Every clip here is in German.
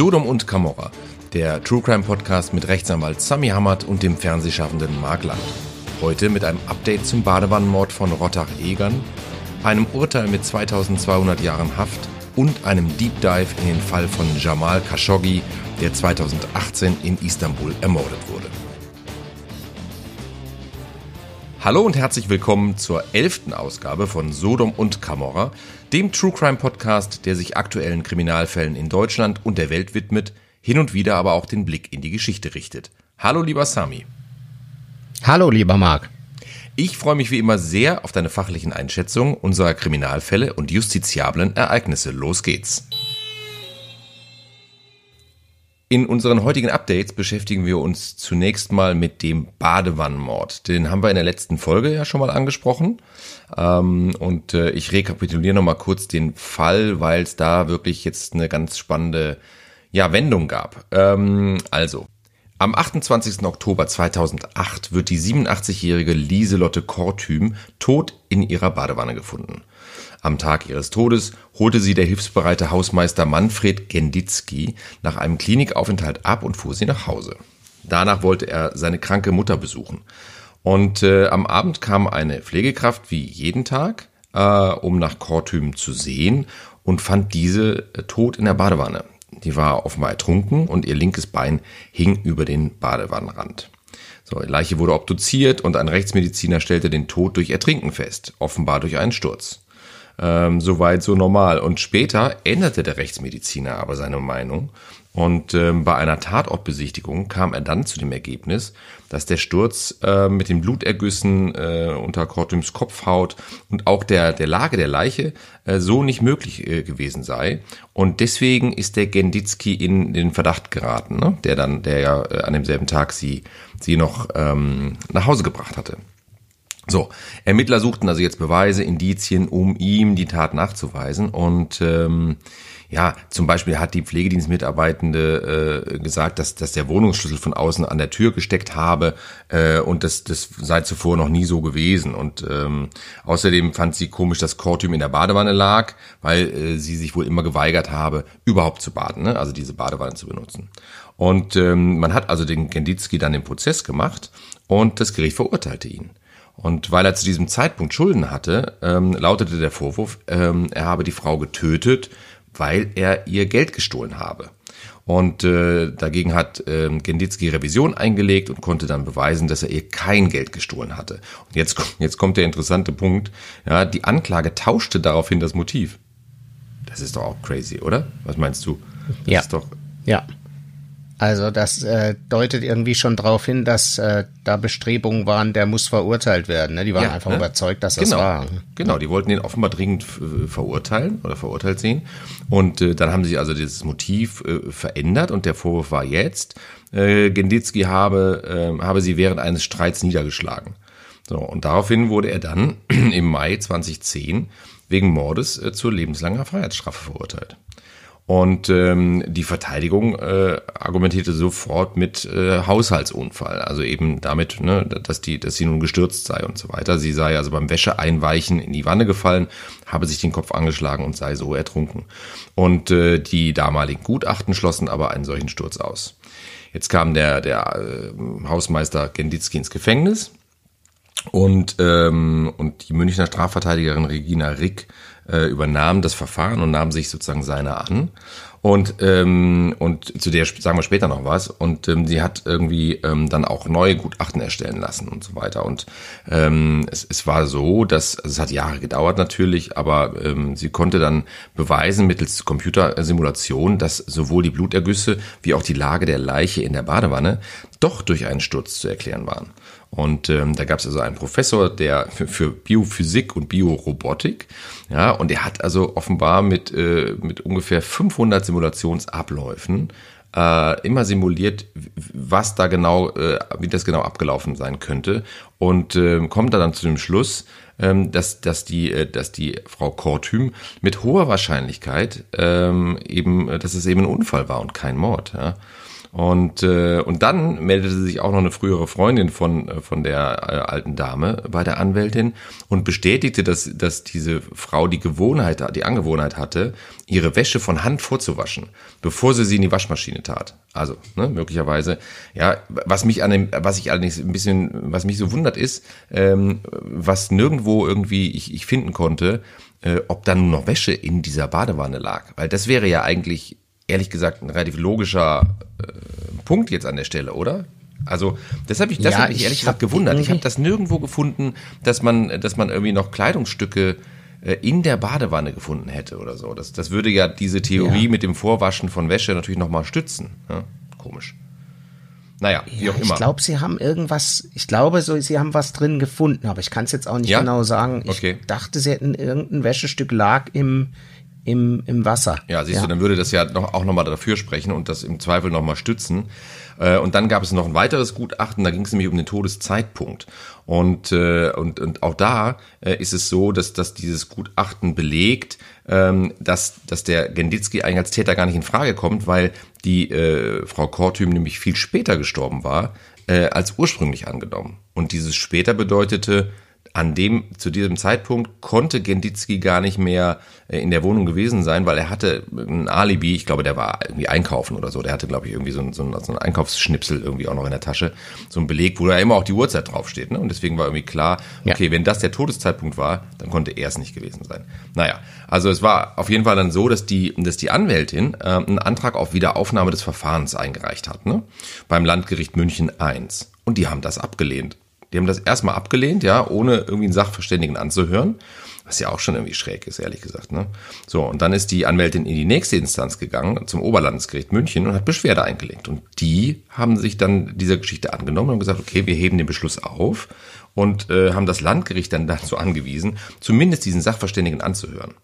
Sodom und Camorra, der True Crime Podcast mit Rechtsanwalt Sami Hammert und dem Fernsehschaffenden Mark Land. Heute mit einem Update zum Badewannenmord von Rottach-Egern, einem Urteil mit 2200 Jahren Haft und einem Deep Dive in den Fall von Jamal Khashoggi, der 2018 in Istanbul ermordet wurde. Hallo und herzlich willkommen zur elften Ausgabe von Sodom und Camorra, dem True Crime Podcast, der sich aktuellen Kriminalfällen in Deutschland und der Welt widmet, hin und wieder aber auch den Blick in die Geschichte richtet. Hallo lieber Sami. Hallo lieber Marc. Ich freue mich wie immer sehr auf deine fachlichen Einschätzungen unserer Kriminalfälle und justiziablen Ereignisse. Los geht's. In unseren heutigen Updates beschäftigen wir uns zunächst mal mit dem Badewannenmord. Den haben wir in der letzten Folge ja schon mal angesprochen. Ähm, und äh, ich rekapituliere nochmal kurz den Fall, weil es da wirklich jetzt eine ganz spannende ja, Wendung gab. Ähm, also, am 28. Oktober 2008 wird die 87-jährige Lieselotte Kortüm tot in ihrer Badewanne gefunden. Am Tag ihres Todes holte sie der hilfsbereite Hausmeister Manfred Genditzki nach einem Klinikaufenthalt ab und fuhr sie nach Hause. Danach wollte er seine kranke Mutter besuchen. Und äh, am Abend kam eine Pflegekraft wie jeden Tag, äh, um nach Kortüm zu sehen und fand diese äh, tot in der Badewanne. Die war offenbar ertrunken und ihr linkes Bein hing über den Badewannenrand. So, die Leiche wurde obduziert und ein Rechtsmediziner stellte den Tod durch Ertrinken fest, offenbar durch einen Sturz. Ähm, Soweit so normal. Und später änderte der Rechtsmediziner aber seine Meinung. Und ähm, bei einer Tatortbesichtigung kam er dann zu dem Ergebnis, dass der Sturz äh, mit den Blutergüssen äh, unter Kortums Kopfhaut und auch der, der Lage der Leiche äh, so nicht möglich äh, gewesen sei. Und deswegen ist der Genditzki in den Verdacht geraten, ne? der dann, der ja äh, an demselben Tag sie, sie noch ähm, nach Hause gebracht hatte. So, Ermittler suchten also jetzt Beweise, Indizien, um ihm die Tat nachzuweisen. Und ähm, ja, zum Beispiel hat die Pflegedienstmitarbeitende äh, gesagt, dass, dass der Wohnungsschlüssel von außen an der Tür gesteckt habe äh, und das, das sei zuvor noch nie so gewesen. Und ähm, außerdem fand sie komisch, dass Kortüm in der Badewanne lag, weil äh, sie sich wohl immer geweigert habe, überhaupt zu baden, ne? also diese Badewanne zu benutzen. Und ähm, man hat also den Genditzki dann den Prozess gemacht und das Gericht verurteilte ihn. Und weil er zu diesem Zeitpunkt Schulden hatte, ähm, lautete der Vorwurf, ähm, er habe die Frau getötet, weil er ihr Geld gestohlen habe. Und äh, dagegen hat äh, Genditzki Revision eingelegt und konnte dann beweisen, dass er ihr kein Geld gestohlen hatte. Und jetzt, jetzt kommt der interessante Punkt. Ja, die Anklage tauschte daraufhin das Motiv. Das ist doch auch crazy, oder? Was meinst du? Das ja. Ist doch ja. Also das äh, deutet irgendwie schon darauf hin, dass äh, da Bestrebungen waren, der muss verurteilt werden. Ne? Die waren Ja, einfach ne? überzeugt, dass genau, das war. Genau, die wollten ihn offenbar dringend äh, verurteilen oder verurteilt sehen. Und äh, dann haben sie also dieses Motiv äh, verändert und der Vorwurf war jetzt, äh, Genditzki habe, äh, habe sie während eines Streits niedergeschlagen. So, und daraufhin wurde er dann im Mai 2010 wegen Mordes äh, zur lebenslanger Freiheitsstrafe verurteilt. Und ähm, die Verteidigung äh, argumentierte sofort mit äh, Haushaltsunfall, also eben damit, ne, dass die, dass sie nun gestürzt sei und so weiter. Sie sei also beim Wäscheeinweichen in die Wanne gefallen, habe sich den Kopf angeschlagen und sei so ertrunken. Und äh, die damaligen Gutachten schlossen aber einen solchen Sturz aus. Jetzt kam der der äh, Hausmeister Genditzki ins Gefängnis und ähm, und die Münchner Strafverteidigerin Regina Rick äh, übernahm das Verfahren und nahm sich sozusagen seiner an. Und, ähm, und zu der sagen wir später noch was. Und ähm, sie hat irgendwie ähm, dann auch neue Gutachten erstellen lassen und so weiter. Und ähm, es, es war so, dass also es hat Jahre gedauert natürlich, aber ähm, sie konnte dann beweisen mittels Computersimulation, dass sowohl die Blutergüsse wie auch die Lage der Leiche in der Badewanne doch durch einen Sturz zu erklären waren. Und ähm, da gab es also einen Professor, der für, für Biophysik und Biorobotik, ja, und der hat also offenbar mit, äh, mit ungefähr 500 Simulationsabläufen äh, immer simuliert, was da genau, äh, wie das genau abgelaufen sein könnte und äh, kommt da dann zu dem Schluss, ähm, dass, dass, die, äh, dass die Frau Kortüm mit hoher Wahrscheinlichkeit ähm, eben, dass es eben ein Unfall war und kein Mord. Ja. Und, äh, und dann meldete sich auch noch eine frühere Freundin von, äh, von der äh, alten Dame bei der Anwältin und bestätigte, dass, dass diese Frau die Gewohnheit, die Angewohnheit hatte, ihre Wäsche von Hand vorzuwaschen, bevor sie sie in die Waschmaschine tat. Also, ne, möglicherweise, ja, was mich an dem, was ich allerdings ein bisschen, was mich so wundert ist, ähm, was nirgendwo irgendwie ich, ich finden konnte, äh, ob da nun noch Wäsche in dieser Badewanne lag. Weil das wäre ja eigentlich ehrlich gesagt ein relativ logischer äh, Punkt jetzt an der Stelle, oder? Also das habe ich, das ja, habe ich ehrlich gesagt gewundert. Ich habe das nirgendwo gefunden, dass man, dass man irgendwie noch Kleidungsstücke äh, in der Badewanne gefunden hätte oder so. Das, das würde ja diese Theorie ja. mit dem Vorwaschen von Wäsche natürlich nochmal stützen. Ja? Komisch. Naja, wie ja, auch immer. Ich glaube, sie haben irgendwas, ich glaube, so, sie haben was drin gefunden, aber ich kann es jetzt auch nicht ja? genau sagen. Ich okay. dachte, sie hätten irgendein Wäschestück lag im, im, im Wasser. Ja, siehst ja. du, dann würde das ja noch, auch nochmal dafür sprechen und das im Zweifel nochmal stützen. Äh, und dann gab es noch ein weiteres Gutachten, da ging es nämlich um den Todeszeitpunkt. Und, äh, und, und auch da äh, ist es so, dass, dass dieses Gutachten belegt, ähm, dass, dass der Genditzki eigentlich als Täter gar nicht in Frage kommt, weil die äh, Frau Kortüm nämlich viel später gestorben war, äh, als ursprünglich angenommen. Und dieses später bedeutete, an dem, zu diesem Zeitpunkt konnte Genditzki gar nicht mehr äh, in der Wohnung gewesen sein, weil er hatte ein Alibi, ich glaube, der war irgendwie einkaufen oder so, der hatte, glaube ich, irgendwie so ein, so, ein, so ein Einkaufsschnipsel irgendwie auch noch in der Tasche, so ein Beleg, wo da immer auch die Uhrzeit draufsteht, ne? Und deswegen war irgendwie klar, okay, ja. wenn das der Todeszeitpunkt war, dann konnte er es nicht gewesen sein. Naja, also es war auf jeden Fall dann so, dass die, dass die Anwältin äh, einen Antrag auf Wiederaufnahme des Verfahrens eingereicht hat, ne? Beim Landgericht München I. Und die haben das abgelehnt. Die haben das erstmal abgelehnt, ja, ohne irgendwie einen Sachverständigen anzuhören. Was ja auch schon irgendwie schräg ist, ehrlich gesagt. Ne? So, und dann ist die Anwältin in die nächste Instanz gegangen, zum Oberlandesgericht München, und hat Beschwerde eingelegt. Und die haben sich dann dieser Geschichte angenommen und gesagt, okay, wir heben den Beschluss auf und äh, haben das Landgericht dann dazu angewiesen, zumindest diesen Sachverständigen anzuhören.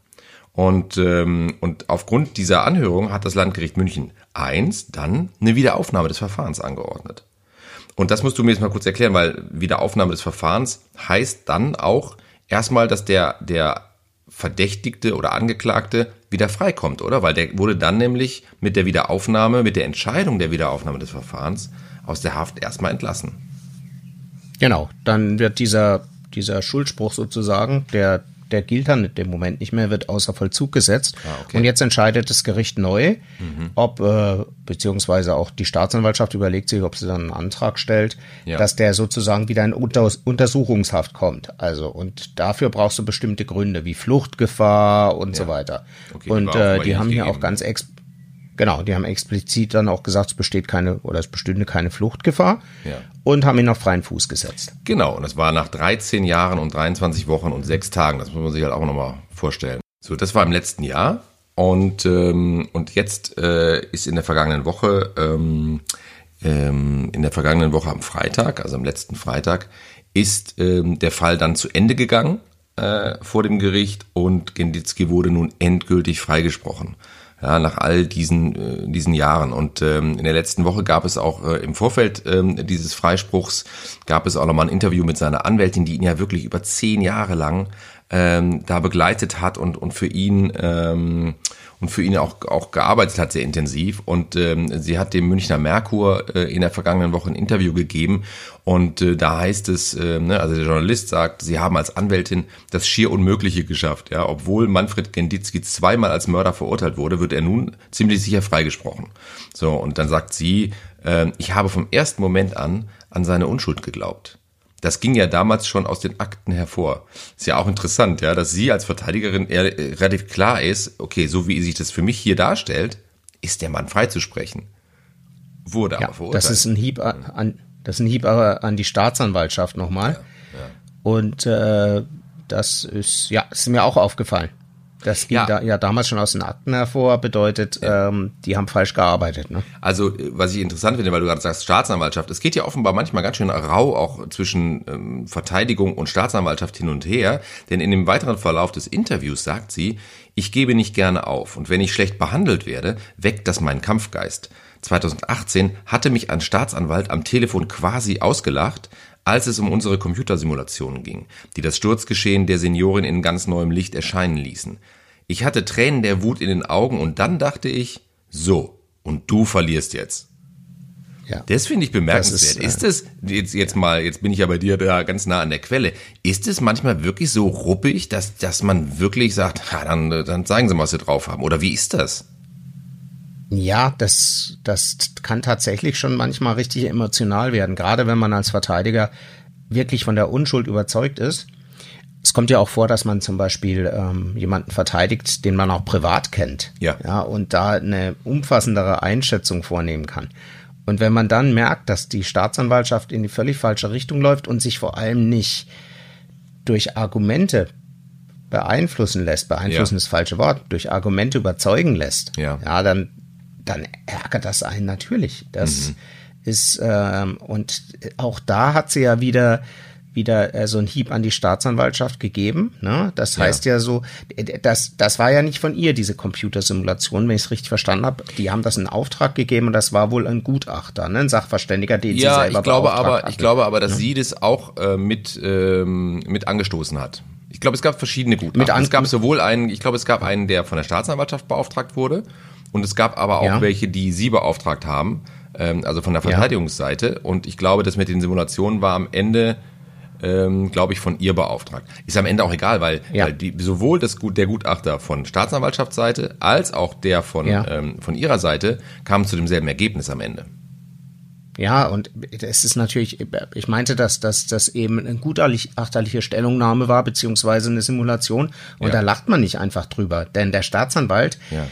Und, ähm, und aufgrund dieser Anhörung hat das Landgericht München I dann eine Wiederaufnahme des Verfahrens angeordnet. Und das musst du mir jetzt mal kurz erklären, weil Wiederaufnahme des Verfahrens heißt dann auch erstmal, dass der, der Verdächtigte oder Angeklagte wieder freikommt, oder? Weil der wurde dann nämlich mit der Wiederaufnahme, mit der Entscheidung der Wiederaufnahme des Verfahrens aus der Haft erstmal entlassen. Genau, dann wird dieser, dieser Schuldspruch sozusagen, der der gilt dann in dem Moment nicht mehr, wird außer Vollzug gesetzt. Ah, okay. Und jetzt entscheidet das Gericht neu, mhm. ob, äh, beziehungsweise auch die Staatsanwaltschaft überlegt sich, ob sie dann einen Antrag stellt, ja. dass der sozusagen wieder in Unter Untersuchungshaft kommt. Also, und dafür brauchst du bestimmte Gründe, wie Fluchtgefahr und ja. so weiter. Okay, und äh, die haben hier auch ganz ex Genau, die haben explizit dann auch gesagt, es besteht keine oder es bestünde keine Fluchtgefahr ja. und haben ihn auf freien Fuß gesetzt. Genau, und das war nach 13 Jahren und 23 Wochen und 6 Tagen, das muss man sich halt auch nochmal vorstellen. So, das war im letzten Jahr und, ähm, und jetzt äh, ist in der vergangenen Woche, ähm, ähm, in der vergangenen Woche am Freitag, also am letzten Freitag, ist ähm, der Fall dann zu Ende gegangen äh, vor dem Gericht und Genditzki wurde nun endgültig freigesprochen ja, nach all diesen, äh, diesen Jahren. Und ähm, in der letzten Woche gab es auch äh, im Vorfeld ähm, dieses Freispruchs, gab es auch nochmal ein Interview mit seiner Anwältin, die ihn ja wirklich über zehn Jahre lang ähm, da begleitet hat und, und für ihn ähm, und für ihn auch, auch gearbeitet hat, sehr intensiv. Und ähm, sie hat dem Münchner Merkur äh, in der vergangenen Woche ein Interview gegeben. Und äh, da heißt es, äh, ne, also der Journalist sagt, sie haben als Anwältin das schier Unmögliche geschafft. Ja, obwohl Manfred Genditzki zweimal als Mörder verurteilt wurde, wird er nun ziemlich sicher freigesprochen. So, und dann sagt sie, äh, ich habe vom ersten Moment an an seine Unschuld geglaubt. Das ging ja damals schon aus den Akten hervor. Ist ja auch interessant, ja, dass sie als Verteidigerin eher, äh, relativ klar ist, okay, so wie sich das für mich hier darstellt, ist der Mann freizusprechen. Wurde ja, aber verurteilt. Das ist ein Hieb an, das ist ein Hieb aber an die Staatsanwaltschaft nochmal. Ja, ja. Und äh, das ist, ja, ist mir auch aufgefallen. Das ging ja. Da, ja damals schon aus den Akten hervor, bedeutet, ja. ähm, die haben falsch gearbeitet. Ne? Also, was ich interessant finde, weil du gerade sagst, Staatsanwaltschaft, es geht ja offenbar manchmal ganz schön rau auch zwischen ähm, Verteidigung und Staatsanwaltschaft hin und her, denn in dem weiteren Verlauf des Interviews sagt sie, ich gebe nicht gerne auf und wenn ich schlecht behandelt werde, weckt das meinen Kampfgeist. 2018 hatte mich ein Staatsanwalt am Telefon quasi ausgelacht, als es um unsere Computersimulationen ging, die das Sturzgeschehen der Seniorin in ganz neuem Licht erscheinen ließen. Ich hatte Tränen der Wut in den Augen und dann dachte ich, so, und du verlierst jetzt. Ja. Das finde ich bemerkenswert. Das ist, äh, ist es, jetzt, jetzt mal, jetzt bin ich ja bei dir da ganz nah an der Quelle, ist es manchmal wirklich so ruppig, dass, dass man wirklich sagt, ja, dann, dann zeigen Sie mal, was Sie drauf haben? Oder wie ist das? Ja, das, das kann tatsächlich schon manchmal richtig emotional werden, gerade wenn man als Verteidiger wirklich von der Unschuld überzeugt ist. Es kommt ja auch vor, dass man zum Beispiel ähm, jemanden verteidigt, den man auch privat kennt. Ja. ja. Und da eine umfassendere Einschätzung vornehmen kann. Und wenn man dann merkt, dass die Staatsanwaltschaft in die völlig falsche Richtung läuft und sich vor allem nicht durch Argumente beeinflussen lässt, beeinflussen ja. ist das falsche Wort, durch Argumente überzeugen lässt, ja, ja dann, dann ärgert das einen natürlich. Das mhm. ist, ähm, und auch da hat sie ja wieder wieder äh, so ein Hieb an die Staatsanwaltschaft gegeben. Ne? Das heißt ja. ja so, das, das war ja nicht von ihr, diese Computersimulation, wenn ich es richtig verstanden habe. Die haben das in Auftrag gegeben und das war wohl ein Gutachter, ne? ein Sachverständiger, den ja, sie selber ich glaube aber. Ich glaube aber, dass ja. sie das auch äh, mit, ähm, mit angestoßen hat. Ich glaube, es gab verschiedene Gutachten. es gab sowohl einen, ich glaube, es gab einen, der von der Staatsanwaltschaft beauftragt wurde und es gab aber auch ja. welche, die sie beauftragt haben, ähm, also von der Verteidigungsseite. Und ich glaube, das mit den Simulationen war am Ende ähm, glaube ich, von ihr beauftragt. Ist am Ende auch egal, weil, ja. weil die, sowohl das, der Gutachter von Staatsanwaltschaftsseite als auch der von, ja. ähm, von ihrer Seite kamen zu demselben Ergebnis am Ende. Ja, und es ist natürlich, ich meinte, dass dass das eben eine gutachterliche Stellungnahme war, beziehungsweise eine Simulation. Und ja. da lacht man nicht einfach drüber. Denn der Staatsanwalt, ja.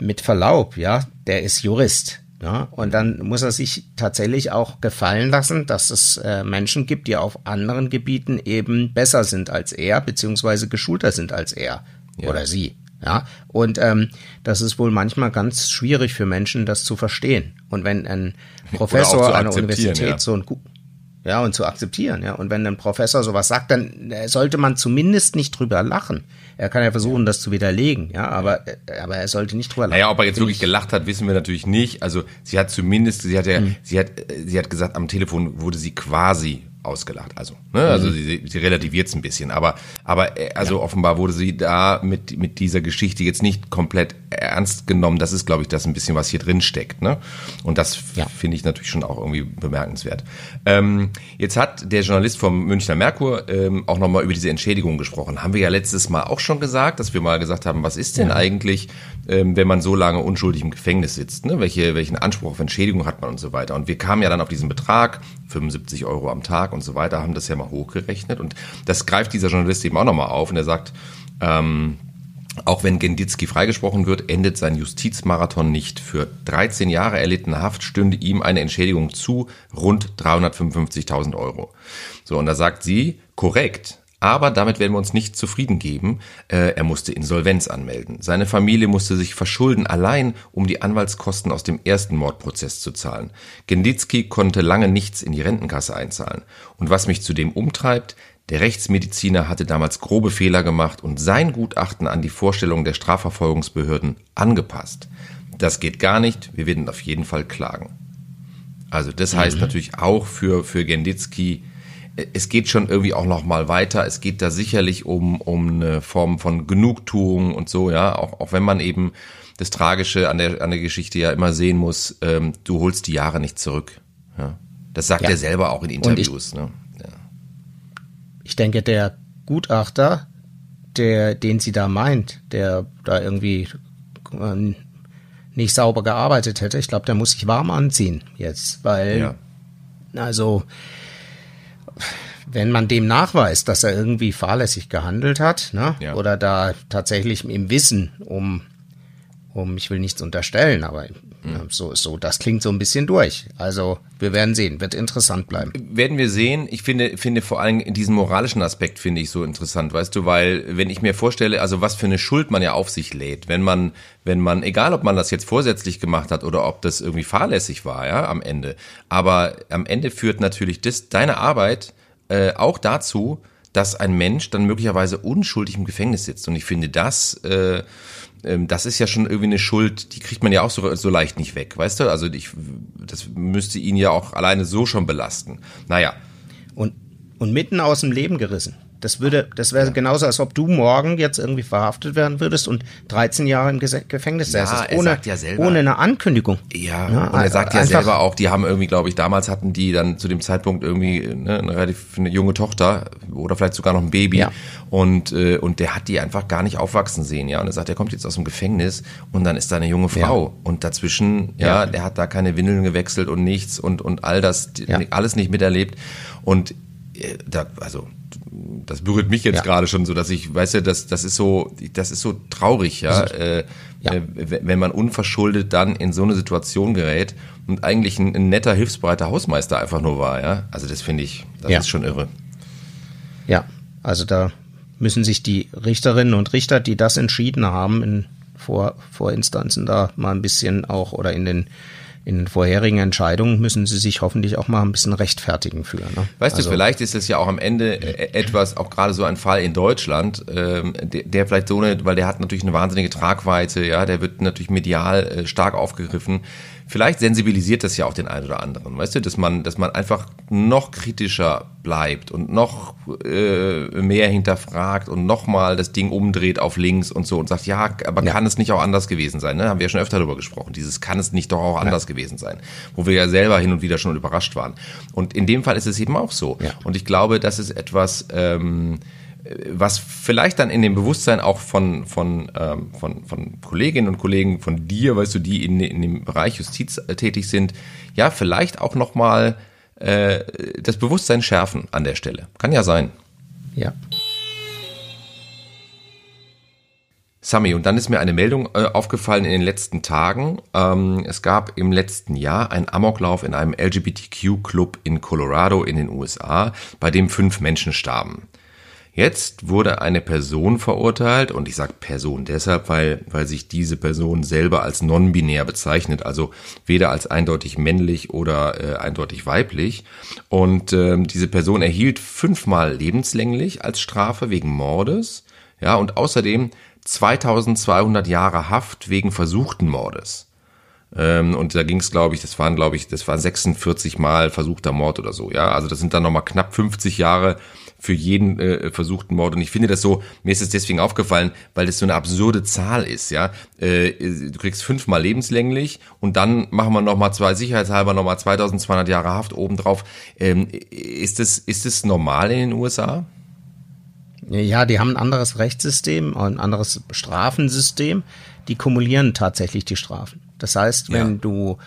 mit Verlaub, ja, der ist Jurist. Ja, und dann muss er sich tatsächlich auch gefallen lassen, dass es äh, Menschen gibt, die auf anderen Gebieten eben besser sind als er, beziehungsweise geschulter sind als er ja. oder sie. Ja, und ähm, das ist wohl manchmal ganz schwierig für Menschen, das zu verstehen. Und wenn ein Professor an der Universität ja. so ein ja, und zu akzeptieren, ja. Und wenn ein Professor sowas sagt, dann äh, sollte man zumindest nicht drüber lachen. Er kann ja versuchen, das zu widerlegen, ja, aber, äh, aber er sollte nicht drüber lachen. Naja, ob er jetzt wirklich gelacht hat, wissen wir natürlich nicht. Also sie hat zumindest, sie hat ja, mhm. sie hat, äh, sie hat gesagt, am Telefon wurde sie quasi ausgelacht. Also, ne? also mhm. sie, sie relativiert es ein bisschen, aber, aber äh, also ja. offenbar wurde sie da mit, mit dieser Geschichte jetzt nicht komplett ernst genommen. Das ist, glaube ich, das ein bisschen, was hier drin steckt. Ne? Und das ja. finde ich natürlich schon auch irgendwie bemerkenswert. Ähm, jetzt hat der Journalist vom Münchner Merkur ähm, auch nochmal über diese Entschädigung gesprochen. Haben wir ja letztes Mal auch schon gesagt, dass wir mal gesagt haben, was ist denn ja. eigentlich, ähm, wenn man so lange unschuldig im Gefängnis sitzt? Ne? Welche, welchen Anspruch auf Entschädigung hat man und so weiter? Und wir kamen ja dann auf diesen Betrag, 75 Euro am Tag und so weiter, haben das ja mal hochgerechnet. Und das greift dieser Journalist eben auch nochmal auf und er sagt, ähm, auch wenn Genditzki freigesprochen wird, endet sein Justizmarathon nicht. Für 13 Jahre erlittene Haft stünde ihm eine Entschädigung zu, rund 355.000 Euro. So, und da sagt sie, korrekt, aber damit werden wir uns nicht zufrieden geben. Äh, er musste Insolvenz anmelden. Seine Familie musste sich verschulden, allein um die Anwaltskosten aus dem ersten Mordprozess zu zahlen. Genditzki konnte lange nichts in die Rentenkasse einzahlen. Und was mich zudem umtreibt, der Rechtsmediziner hatte damals grobe Fehler gemacht und sein Gutachten an die Vorstellungen der Strafverfolgungsbehörden angepasst. Das geht gar nicht, wir werden auf jeden Fall klagen. Also das heißt mhm. natürlich auch für, für Genditzki, es geht schon irgendwie auch noch mal weiter. Es geht da sicherlich um, um eine Form von Genugtuung und so, ja, auch, auch wenn man eben das Tragische an der, an der Geschichte ja immer sehen muss, ähm, du holst die Jahre nicht zurück. Ja. Das sagt ja. er selber auch in Interviews. Ich, ne? ja. ich denke, der Gutachter, der, den sie da meint, der da irgendwie äh, nicht sauber gearbeitet hätte, ich glaube, der muss sich warm anziehen jetzt, weil ja. also wenn man dem nachweist, dass er irgendwie fahrlässig gehandelt hat, ne, ja. oder da tatsächlich im Wissen um, um, ich will nichts unterstellen, aber mhm. so ist so, das klingt so ein bisschen durch. Also wir werden sehen, wird interessant bleiben. Werden wir sehen. Ich finde, finde vor allem diesen moralischen Aspekt finde ich so interessant, weißt du, weil wenn ich mir vorstelle, also was für eine Schuld man ja auf sich lädt, wenn man, wenn man, egal ob man das jetzt vorsätzlich gemacht hat oder ob das irgendwie fahrlässig war, ja, am Ende, aber am Ende führt natürlich das deine Arbeit äh, auch dazu, dass ein Mensch dann möglicherweise unschuldig im Gefängnis sitzt. Und ich finde, das, äh, äh, das ist ja schon irgendwie eine Schuld, die kriegt man ja auch so, so leicht nicht weg, weißt du? Also ich, das müsste ihn ja auch alleine so schon belasten. Naja. Und, und mitten aus dem Leben gerissen. Das würde, das wäre genauso, als ob du morgen jetzt irgendwie verhaftet werden würdest und 13 Jahre im Gefängnis ja, säßest, ohne, ja ohne eine Ankündigung. Ja, ja und er sagt ja selber auch, die haben irgendwie, glaube ich, damals hatten die dann zu dem Zeitpunkt irgendwie ne, eine relativ eine junge Tochter oder vielleicht sogar noch ein Baby ja. und äh, und der hat die einfach gar nicht aufwachsen sehen, ja. Und er sagt, er kommt jetzt aus dem Gefängnis und dann ist da eine junge Frau ja. und dazwischen, ja, ja, der hat da keine Windeln gewechselt und nichts und und all das, alles nicht miterlebt und äh, da, also das berührt mich jetzt ja. gerade schon so, dass ich, weiß ja, das, das ist so, das ist so traurig, ja, äh, ja. Äh, wenn man unverschuldet dann in so eine Situation gerät und eigentlich ein, ein netter, hilfsbereiter Hausmeister einfach nur war, ja. Also das finde ich, das ja. ist schon irre. Ja, also da müssen sich die Richterinnen und Richter, die das entschieden haben, in Vor Vorinstanzen da mal ein bisschen auch oder in den in den vorherigen Entscheidungen müssen sie sich hoffentlich auch mal ein bisschen rechtfertigen für. Ne? Weißt also, du, vielleicht ist es ja auch am Ende äh, etwas, auch gerade so ein Fall in Deutschland, ähm, der, der, vielleicht so eine, weil der hat natürlich eine wahnsinnige Tragweite, ja, der wird natürlich medial äh, stark aufgegriffen vielleicht sensibilisiert das ja auch den einen oder anderen, weißt du, dass man, dass man einfach noch kritischer bleibt und noch äh, mehr hinterfragt und nochmal das Ding umdreht auf links und so und sagt, ja, aber ja. kann es nicht auch anders gewesen sein? Ne? Haben wir ja schon öfter darüber gesprochen. Dieses kann es nicht doch auch anders ja. gewesen sein, wo wir ja selber hin und wieder schon überrascht waren. Und in dem Fall ist es eben auch so. Und ich glaube, das ist etwas, ähm, was vielleicht dann in dem Bewusstsein auch von, von, ähm, von, von Kolleginnen und Kollegen von dir, weißt du, die in, in dem Bereich Justiz äh, tätig sind, ja, vielleicht auch nochmal äh, das Bewusstsein schärfen an der Stelle. Kann ja sein. Ja. Sami, und dann ist mir eine Meldung äh, aufgefallen in den letzten Tagen. Ähm, es gab im letzten Jahr einen Amoklauf in einem LGBTQ-Club in Colorado in den USA, bei dem fünf Menschen starben. Jetzt wurde eine Person verurteilt und ich sage Person deshalb, weil, weil sich diese Person selber als non-binär bezeichnet, also weder als eindeutig männlich oder äh, eindeutig weiblich. Und ähm, diese Person erhielt fünfmal lebenslänglich als Strafe wegen Mordes, ja, und außerdem 2200 Jahre Haft wegen versuchten Mordes. Ähm, und da ging es, glaube ich, das waren, glaube ich, das waren 46 Mal versuchter Mord oder so, ja. Also das sind dann nochmal knapp 50 Jahre für jeden äh, versuchten Mord. Und ich finde das so, mir ist es deswegen aufgefallen, weil das so eine absurde Zahl ist, ja. Äh, du kriegst fünfmal lebenslänglich und dann machen wir nochmal zwei, sicherheitshalber nochmal 2200 Jahre Haft obendrauf. Ähm, ist das, ist das normal in den USA? Ja, die haben ein anderes Rechtssystem, ein anderes Strafensystem. Die kumulieren tatsächlich die Strafen. Das heißt, wenn ja. du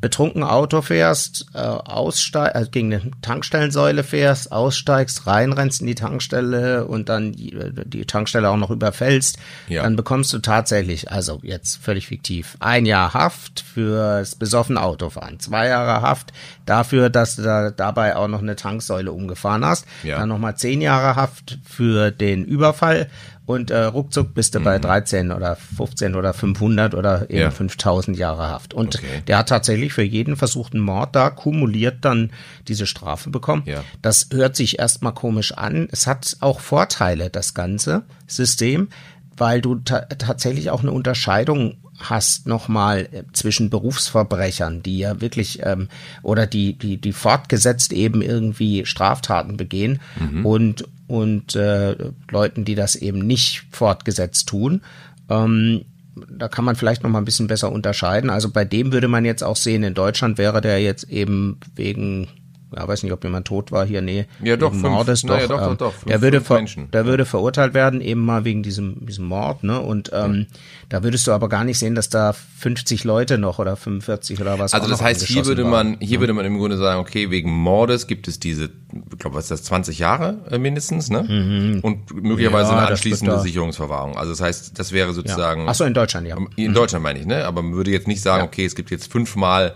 betrunken Auto fährst, äh, aussteig, also gegen eine Tankstellensäule fährst, aussteigst, reinrennst in die Tankstelle und dann die, die Tankstelle auch noch überfällst, ja. dann bekommst du tatsächlich, also jetzt völlig fiktiv, ein Jahr Haft fürs besoffene Autofahren, zwei Jahre Haft dafür, dass du da dabei auch noch eine Tanksäule umgefahren hast, ja. dann nochmal zehn Jahre Haft für den Überfall und äh, ruckzuck bist du mhm. bei 13 oder 15 oder 500 oder eben ja. 5000 Jahre Haft. Und okay. der hat tatsächlich für jeden versuchten Mord da kumuliert dann diese Strafe bekommen. Ja. Das hört sich erstmal komisch an. Es hat auch Vorteile, das ganze System, weil du ta tatsächlich auch eine Unterscheidung hast nochmal äh, zwischen Berufsverbrechern, die ja wirklich ähm, oder die die die fortgesetzt eben irgendwie Straftaten begehen mhm. und und äh, Leuten, die das eben nicht fortgesetzt tun. Ähm, da kann man vielleicht noch mal ein bisschen besser unterscheiden. Also bei dem würde man jetzt auch sehen, in Deutschland wäre der jetzt eben wegen ja, weiß nicht, ob jemand tot war hier, nee. Ja, doch, fünf, Mordes, doch, ja, doch, ähm, doch, doch, der würde, ver, der würde verurteilt werden, eben mal wegen diesem, diesem Mord, ne, und, ähm, ja. da würdest du aber gar nicht sehen, dass da 50 Leute noch oder 45 oder was. Also das heißt, hier würde man, hier ja. würde man im Grunde sagen, okay, wegen Mordes gibt es diese, ich glaube, was ist das, 20 Jahre äh, mindestens, ne, mhm. und möglicherweise ja, eine anschließende Sicherungsverwahrung. Also das heißt, das wäre sozusagen. Ach so, in Deutschland, ja. In Deutschland meine ich, ne, aber man würde jetzt nicht sagen, okay, es gibt jetzt fünfmal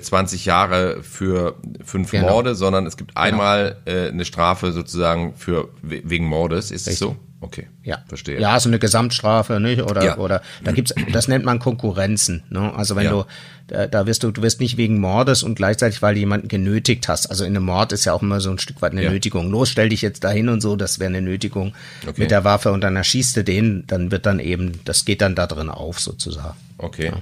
20 äh, Jahre für fünf genau. Morde, sondern es gibt genau. einmal genau. äh, eine Strafe sozusagen für wegen Mordes. Ist es so? Okay, ja, verstehe. Ja, so eine Gesamtstrafe, nicht? Oder ja. oder da gibt's, das nennt man Konkurrenzen. Ne? Also wenn ja. du da, da wirst du, du wirst nicht wegen Mordes und gleichzeitig, weil du jemanden genötigt hast. Also in einem Mord ist ja auch immer so ein Stück weit eine ja. Nötigung. Los, stell dich jetzt dahin und so, das wäre eine Nötigung okay. mit der Waffe und dann erschießt du den, dann wird dann eben, das geht dann da drin auf sozusagen. Okay.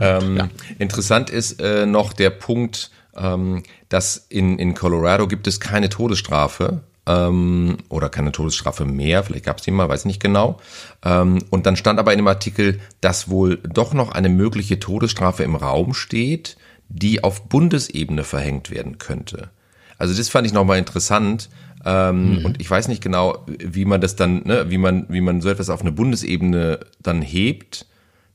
Ähm, ja. Interessant ist äh, noch der Punkt, ähm, dass in, in Colorado gibt es keine Todesstrafe. ähm, oder keine Todesstrafe mehr, vielleicht gab es die mal, weiß nicht genau. Ähm, und dann stand aber in dem Artikel, dass wohl doch noch eine mögliche Todesstrafe im Raum steht, die auf Bundesebene verhängt werden könnte. Also das fand ich nochmal interessant. Ähm, mhm. Und ich weiß nicht genau, wie man das dann, ne, wie man, wie man so etwas auf eine Bundesebene dann hebt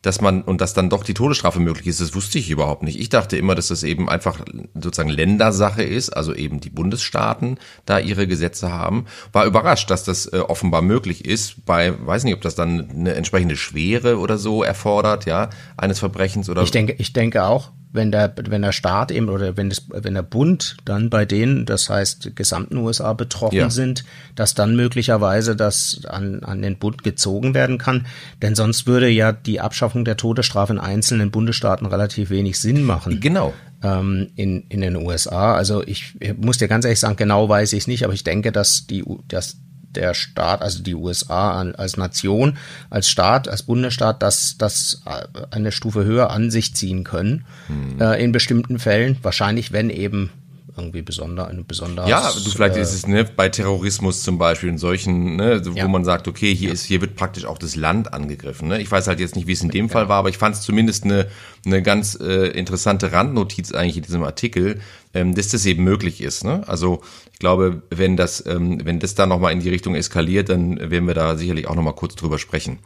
dass man und dass dann doch die Todesstrafe möglich ist, das wusste ich überhaupt nicht. Ich dachte immer, dass das eben einfach sozusagen Ländersache ist, also eben die Bundesstaaten da ihre Gesetze haben. War überrascht, dass das äh, offenbar möglich ist. Bei, weiß nicht, ob das dann eine entsprechende Schwere oder so erfordert, ja, eines Verbrechens oder. Ich denke, ich denke auch wenn der, wenn der Staat eben oder wenn, das, wenn der Bund dann bei denen, das heißt gesamten USA betroffen ja. sind, dass dann möglicherweise das an, an den Bund gezogen werden kann. Denn sonst würde ja die Abschaffung der Todesstrafe in einzelnen Bundesstaaten relativ wenig Sinn machen. Genau. Ähm, in, in den USA. Also ich, ich muss dir ganz ehrlich sagen, genau weiß ich es nicht, aber ich denke, dass die, dass der Staat, also die USA als Nation, als Staat, als Bundesstaat, das, das äh, eine Stufe höher an sich ziehen können. Hm. Äh, in bestimmten Fällen. Wahrscheinlich, wenn eben irgendwie besonder, eine besondere. Ja, du vielleicht äh, ist es ne, bei Terrorismus zum Beispiel in solchen, ne, wo ja. man sagt, okay, hier ja. ist, hier wird praktisch auch das Land angegriffen. Ne? Ich weiß halt jetzt nicht, wie es in dem ja. Fall war, aber ich fand es zumindest eine, eine ganz äh, interessante Randnotiz eigentlich in diesem Artikel, ähm, dass das eben möglich ist. Ne? Also ich glaube, wenn das, ähm, wenn das dann nochmal in die Richtung eskaliert, dann werden wir da sicherlich auch nochmal kurz drüber sprechen.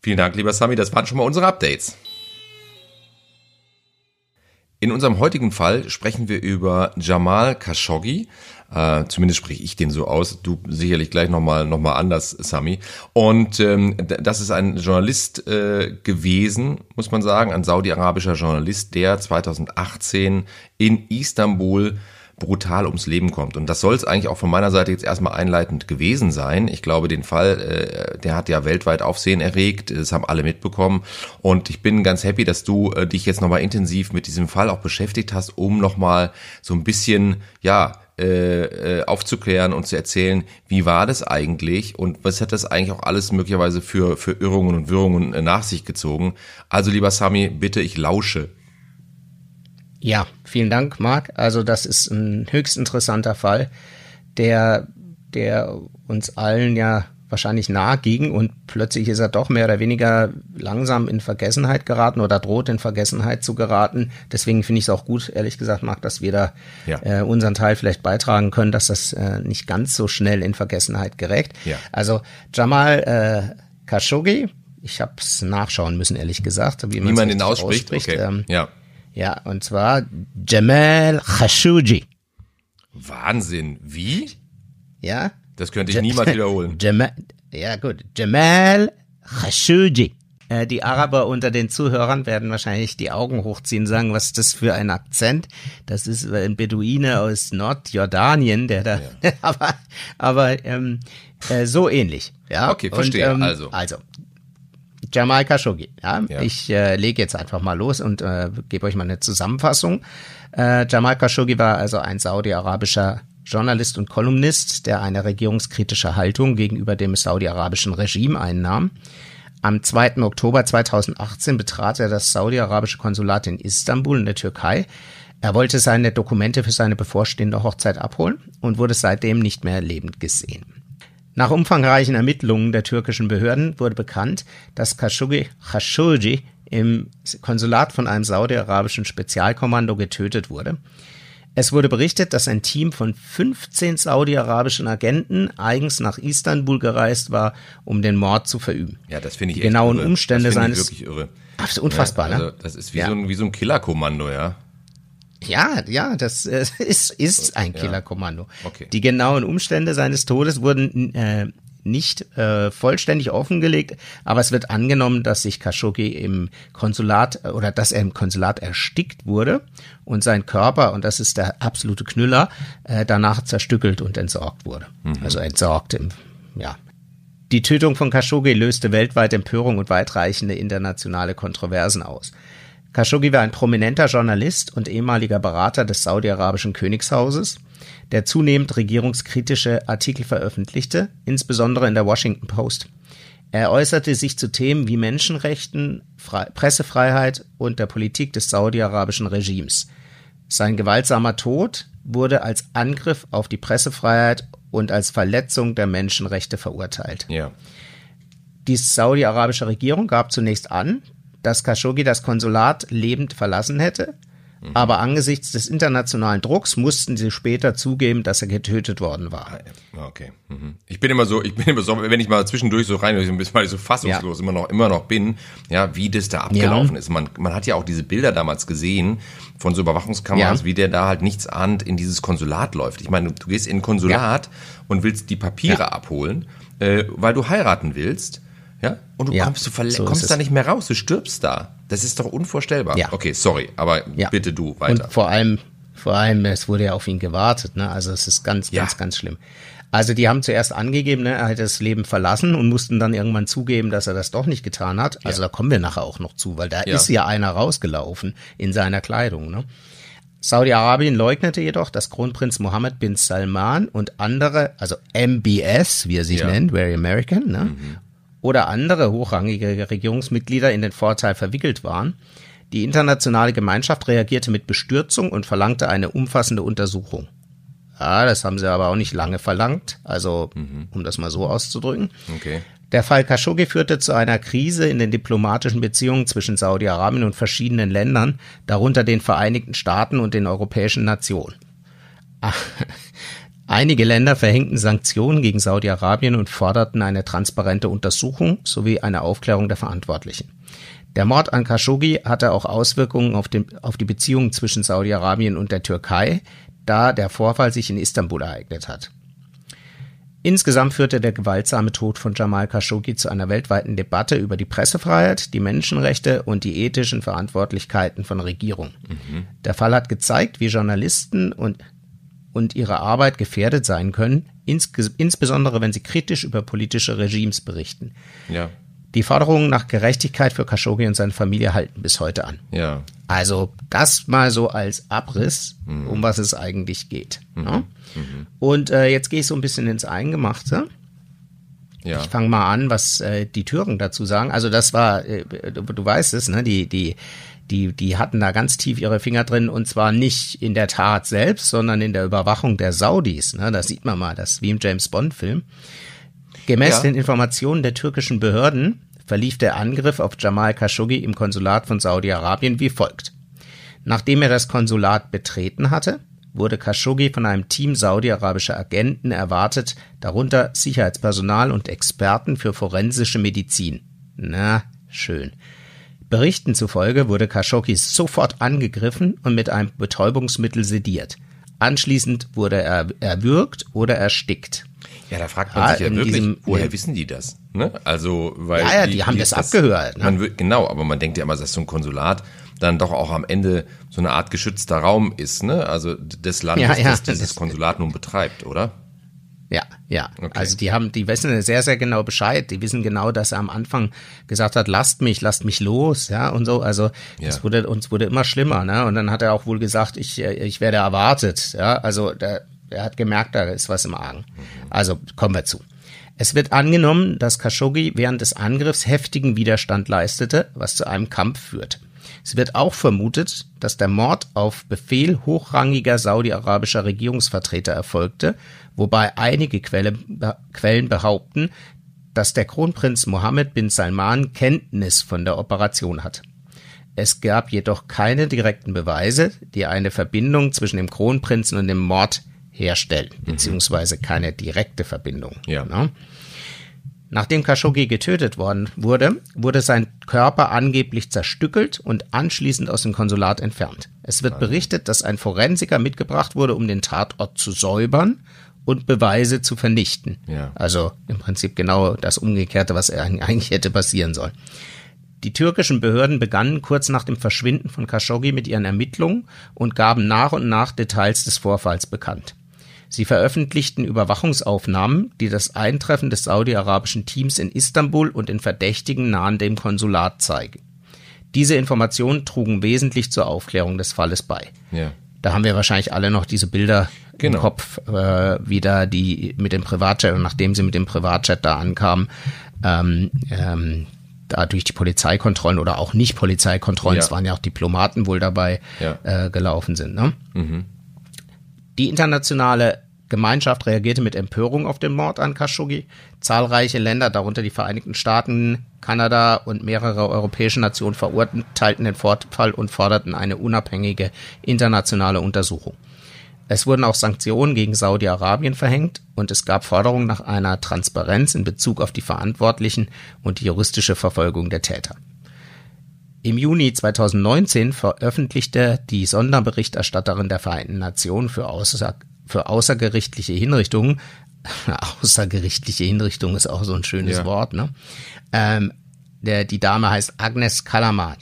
Vielen Dank, lieber Sami, das waren schon mal unsere Updates. In unserem heutigen Fall sprechen wir über Jamal Khashoggi. Äh, zumindest spreche ich den so aus. Du sicherlich gleich nochmal noch mal anders, Sami. Und ähm, das ist ein Journalist äh, gewesen, muss man sagen, ein saudi-arabischer Journalist, der 2018 in Istanbul brutal ums Leben kommt. Und das soll es eigentlich auch von meiner Seite jetzt erstmal einleitend gewesen sein. Ich glaube, den Fall, äh, der hat ja weltweit Aufsehen erregt. Das haben alle mitbekommen. Und ich bin ganz happy, dass du äh, dich jetzt nochmal intensiv mit diesem Fall auch beschäftigt hast, um nochmal so ein bisschen, ja, äh, äh, aufzuklären und zu erzählen, wie war das eigentlich und was hat das eigentlich auch alles möglicherweise für, für Irrungen und Wirrungen äh, nach sich gezogen. Also lieber Sami, bitte, ich lausche. Ja, vielen Dank, Marc. Also das ist ein höchst interessanter Fall, der, der uns allen ja wahrscheinlich nahe ging und plötzlich ist er doch mehr oder weniger langsam in Vergessenheit geraten oder droht in Vergessenheit zu geraten. Deswegen finde ich es auch gut, ehrlich gesagt, Marc, dass wir da ja. äh, unseren Teil vielleicht beitragen können, dass das äh, nicht ganz so schnell in Vergessenheit gerät. Ja. Also Jamal äh, Khashoggi, ich habe es nachschauen müssen, ehrlich gesagt, wie, wie man ihn ausspricht. ausspricht. Okay. Ähm, ja. Ja, und zwar Jamal Khashoggi. Wahnsinn. Wie? Ja. Das könnte ich ja, niemals wiederholen. Jamal, ja gut. Jamal Khashoggi. Äh, die Araber unter den Zuhörern werden wahrscheinlich die Augen hochziehen und sagen, was ist das für ein Akzent? Das ist ein Beduine aus Nordjordanien, der da, ja. aber, aber ähm, äh, so ähnlich. Ja. Okay, verstehe. Und, ähm, also. Also, Jamal Khashoggi. Ja? ja. Ich äh, lege jetzt einfach mal los und äh, gebe euch mal eine Zusammenfassung. Äh, Jamal Khashoggi war also ein saudi-arabischer Journalist und Kolumnist, der eine regierungskritische Haltung gegenüber dem saudi-arabischen Regime einnahm. Am 2. Oktober 2018 betrat er das saudi-arabische Konsulat in Istanbul in der Türkei. Er wollte seine Dokumente für seine bevorstehende Hochzeit abholen und wurde seitdem nicht mehr lebend gesehen. Nach umfangreichen Ermittlungen der türkischen Behörden wurde bekannt, dass Khashoggi, Khashoggi im Konsulat von einem saudi-arabischen Spezialkommando getötet wurde. Es wurde berichtet, dass ein Team von 15 saudi-arabischen Agenten eigens nach Istanbul gereist war, um den Mord zu verüben. Ja, das finde ich Die genauen irre. Umstände das seines. Ich wirklich irre. Ach, unfassbar, ja, also, ne? Das ist wie, ja. so ein, wie so ein Killerkommando, ja. Ja, ja, das äh, ist, ist ein Killerkommando. Ja. Okay. Die genauen Umstände seines Todes wurden äh, nicht äh, vollständig offengelegt, aber es wird angenommen, dass sich Khashoggi im Konsulat äh, oder dass er im Konsulat erstickt wurde und sein Körper, und das ist der absolute Knüller, äh, danach zerstückelt und entsorgt wurde. Mhm. Also entsorgt im, ja. Die Tötung von Khashoggi löste weltweit Empörung und weitreichende internationale Kontroversen aus. Khashoggi war ein prominenter Journalist und ehemaliger Berater des saudi-arabischen Königshauses, der zunehmend regierungskritische Artikel veröffentlichte, insbesondere in der Washington Post. Er äußerte sich zu Themen wie Menschenrechten, Fre Pressefreiheit und der Politik des saudi-arabischen Regimes. Sein gewaltsamer Tod wurde als Angriff auf die Pressefreiheit und als Verletzung der Menschenrechte verurteilt. Ja. Die saudi-arabische Regierung gab zunächst an, dass Khashoggi das Konsulat lebend verlassen hätte, Mhm. Aber angesichts des internationalen Drucks mussten sie später zugeben, dass er getötet worden war. Ah, okay. Mhm. Ich bin immer so, ich bin immer so, wenn ich mal zwischendurch so rein, weil ich so fassungslos ja. immer noch, immer noch bin, ja, wie das da abgelaufen ja. ist. Man, man hat ja auch diese Bilder damals gesehen von so Überwachungskameras, ja. wie der da halt nichts ahnt in dieses Konsulat läuft. Ich meine, du gehst in ein Konsulat und willst die Papiere abholen, äh, weil du heiraten willst ja? Und du ja, kommst, du so kommst da nicht mehr raus, du stirbst da. Das ist doch unvorstellbar. Ja. Okay, sorry, aber ja. bitte du weiter. Und vor allem, vor allem, es wurde ja auf ihn gewartet, ne? Also es ist ganz, ganz, ganz schlimm. Also die haben zuerst angegeben, ne, er hätte das Leben verlassen und mussten dann irgendwann zugeben, dass er das doch nicht getan hat. Also da kommen wir nachher auch noch zu, weil da ist ja einer rausgelaufen in seiner Kleidung. Ne? Saudi-Arabien leugnete jedoch, dass Kronprinz Mohammed bin Salman und andere, also MBS, wie er sich ja. nennt, Very American, ne, mhm oder andere hochrangige Regierungsmitglieder in den Vorteil verwickelt waren. Die internationale Gemeinschaft reagierte mit Bestürzung und verlangte eine umfassende Untersuchung. Ja, das haben sie aber auch nicht lange verlangt, also mhm. um das mal so auszudrücken. Okay. Der Fall Khashoggi führte zu einer Krise in den diplomatischen Beziehungen zwischen Saudi-Arabien und verschiedenen Ländern, darunter den Vereinigten Staaten und den europäischen Nationen. Einige Länder verhängten Sanktionen gegen Saudi-Arabien und forderten eine transparente Untersuchung sowie eine Aufklärung der Verantwortlichen. Der Mord an Khashoggi hatte auch Auswirkungen auf, den, auf die Beziehungen zwischen Saudi-Arabien und der Türkei, da der Vorfall sich in Istanbul ereignet hat. Insgesamt führte der gewaltsame Tod von Jamal Khashoggi zu einer weltweiten Debatte über die Pressefreiheit, die Menschenrechte und die ethischen Verantwortlichkeiten von Regierungen. Mhm. Der Fall hat gezeigt, wie Journalisten und und ihre Arbeit gefährdet sein können, ins, insbesondere wenn sie kritisch über politische Regimes berichten. Ja. Die Forderungen nach Gerechtigkeit für Khashoggi und seine Familie halten bis heute an. Ja. Also das mal so als Abriss, mhm. um was es eigentlich geht. Mhm. Ja? Mhm. Und äh, jetzt gehe ich so ein bisschen ins Eingemachte. Ja. Ich fange mal an, was äh, die Türken dazu sagen. Also das war, äh, du, du weißt es, ne? Die die die, die hatten da ganz tief ihre Finger drin und zwar nicht in der Tat selbst, sondern in der Überwachung der Saudis. Ne? Das sieht man mal, das wie im James Bond Film. Gemäß ja. den Informationen der türkischen Behörden verlief der Angriff auf Jamal Khashoggi im Konsulat von Saudi-Arabien wie folgt. Nachdem er das Konsulat betreten hatte, wurde Khashoggi von einem Team saudi-arabischer Agenten erwartet, darunter Sicherheitspersonal und Experten für forensische Medizin. Na, schön. Berichten zufolge wurde Khashoggi sofort angegriffen und mit einem Betäubungsmittel sediert. Anschließend wurde er erwürgt oder erstickt. Ja, da fragt man ja, sich ja wirklich, diesem, woher ja. wissen die das? Ne? Also, weil ja, ja, die, die haben das, das abgehört. Ne? Man, genau, aber man denkt ja immer, dass so ein Konsulat dann doch auch am Ende so eine Art geschützter Raum ist, ne? Also des Landes, ja, ja, das dieses Konsulat nun betreibt, oder? Ja, ja. Okay. Also die haben, die wissen sehr, sehr genau Bescheid. Die wissen genau, dass er am Anfang gesagt hat, lasst mich, lasst mich los, ja, und so. Also es ja. wurde, uns wurde immer schlimmer, ne? Und dann hat er auch wohl gesagt, ich, ich werde erwartet, ja. Also der, er hat gemerkt, da ist was im Argen. Mhm. Also kommen wir zu. Es wird angenommen, dass Khashoggi während des Angriffs heftigen Widerstand leistete, was zu einem Kampf führt. Es wird auch vermutet, dass der Mord auf Befehl hochrangiger saudi-arabischer Regierungsvertreter erfolgte wobei einige Quelle, Quellen behaupten, dass der Kronprinz Mohammed bin Salman Kenntnis von der Operation hat. Es gab jedoch keine direkten Beweise, die eine Verbindung zwischen dem Kronprinzen und dem Mord herstellen, mhm. beziehungsweise keine direkte Verbindung. Ja. Ne? Nachdem Khashoggi getötet worden wurde, wurde sein Körper angeblich zerstückelt und anschließend aus dem Konsulat entfernt. Es wird berichtet, dass ein Forensiker mitgebracht wurde, um den Tatort zu säubern und Beweise zu vernichten. Ja. Also im Prinzip genau das Umgekehrte, was eigentlich hätte passieren sollen. Die türkischen Behörden begannen kurz nach dem Verschwinden von Khashoggi mit ihren Ermittlungen und gaben nach und nach Details des Vorfalls bekannt. Sie veröffentlichten Überwachungsaufnahmen, die das Eintreffen des saudi-arabischen Teams in Istanbul und in Verdächtigen nahen dem Konsulat zeigen. Diese Informationen trugen wesentlich zur Aufklärung des Falles bei. Ja. Da haben wir wahrscheinlich alle noch diese Bilder genau. im Kopf, äh, wieder die mit dem Privatjet und nachdem sie mit dem Privatjet da ankamen, ähm, ähm, da durch die Polizeikontrollen oder auch nicht Polizeikontrollen, ja. es waren ja auch Diplomaten wohl dabei, ja. äh, gelaufen sind. Ne? Mhm. Die internationale Gemeinschaft reagierte mit Empörung auf den Mord an Khashoggi. Zahlreiche Länder, darunter die Vereinigten Staaten, Kanada und mehrere europäische Nationen verurteilten den Vorfall und forderten eine unabhängige internationale Untersuchung. Es wurden auch Sanktionen gegen Saudi-Arabien verhängt und es gab Forderungen nach einer Transparenz in Bezug auf die Verantwortlichen und die juristische Verfolgung der Täter. Im Juni 2019 veröffentlichte die Sonderberichterstatterin der Vereinten Nationen für, außer, für außergerichtliche Hinrichtungen, außergerichtliche Hinrichtung ist auch so ein schönes ja. Wort, ne? Ähm, der, die Dame heißt Agnes Kalamat.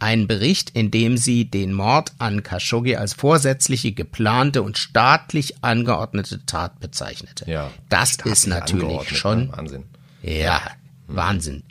Ein Bericht, in dem sie den Mord an Khashoggi als vorsätzliche, geplante und staatlich angeordnete Tat bezeichnete. Ja, das ist natürlich schon? Wahnsinn. Ja, hm. Wahnsinn.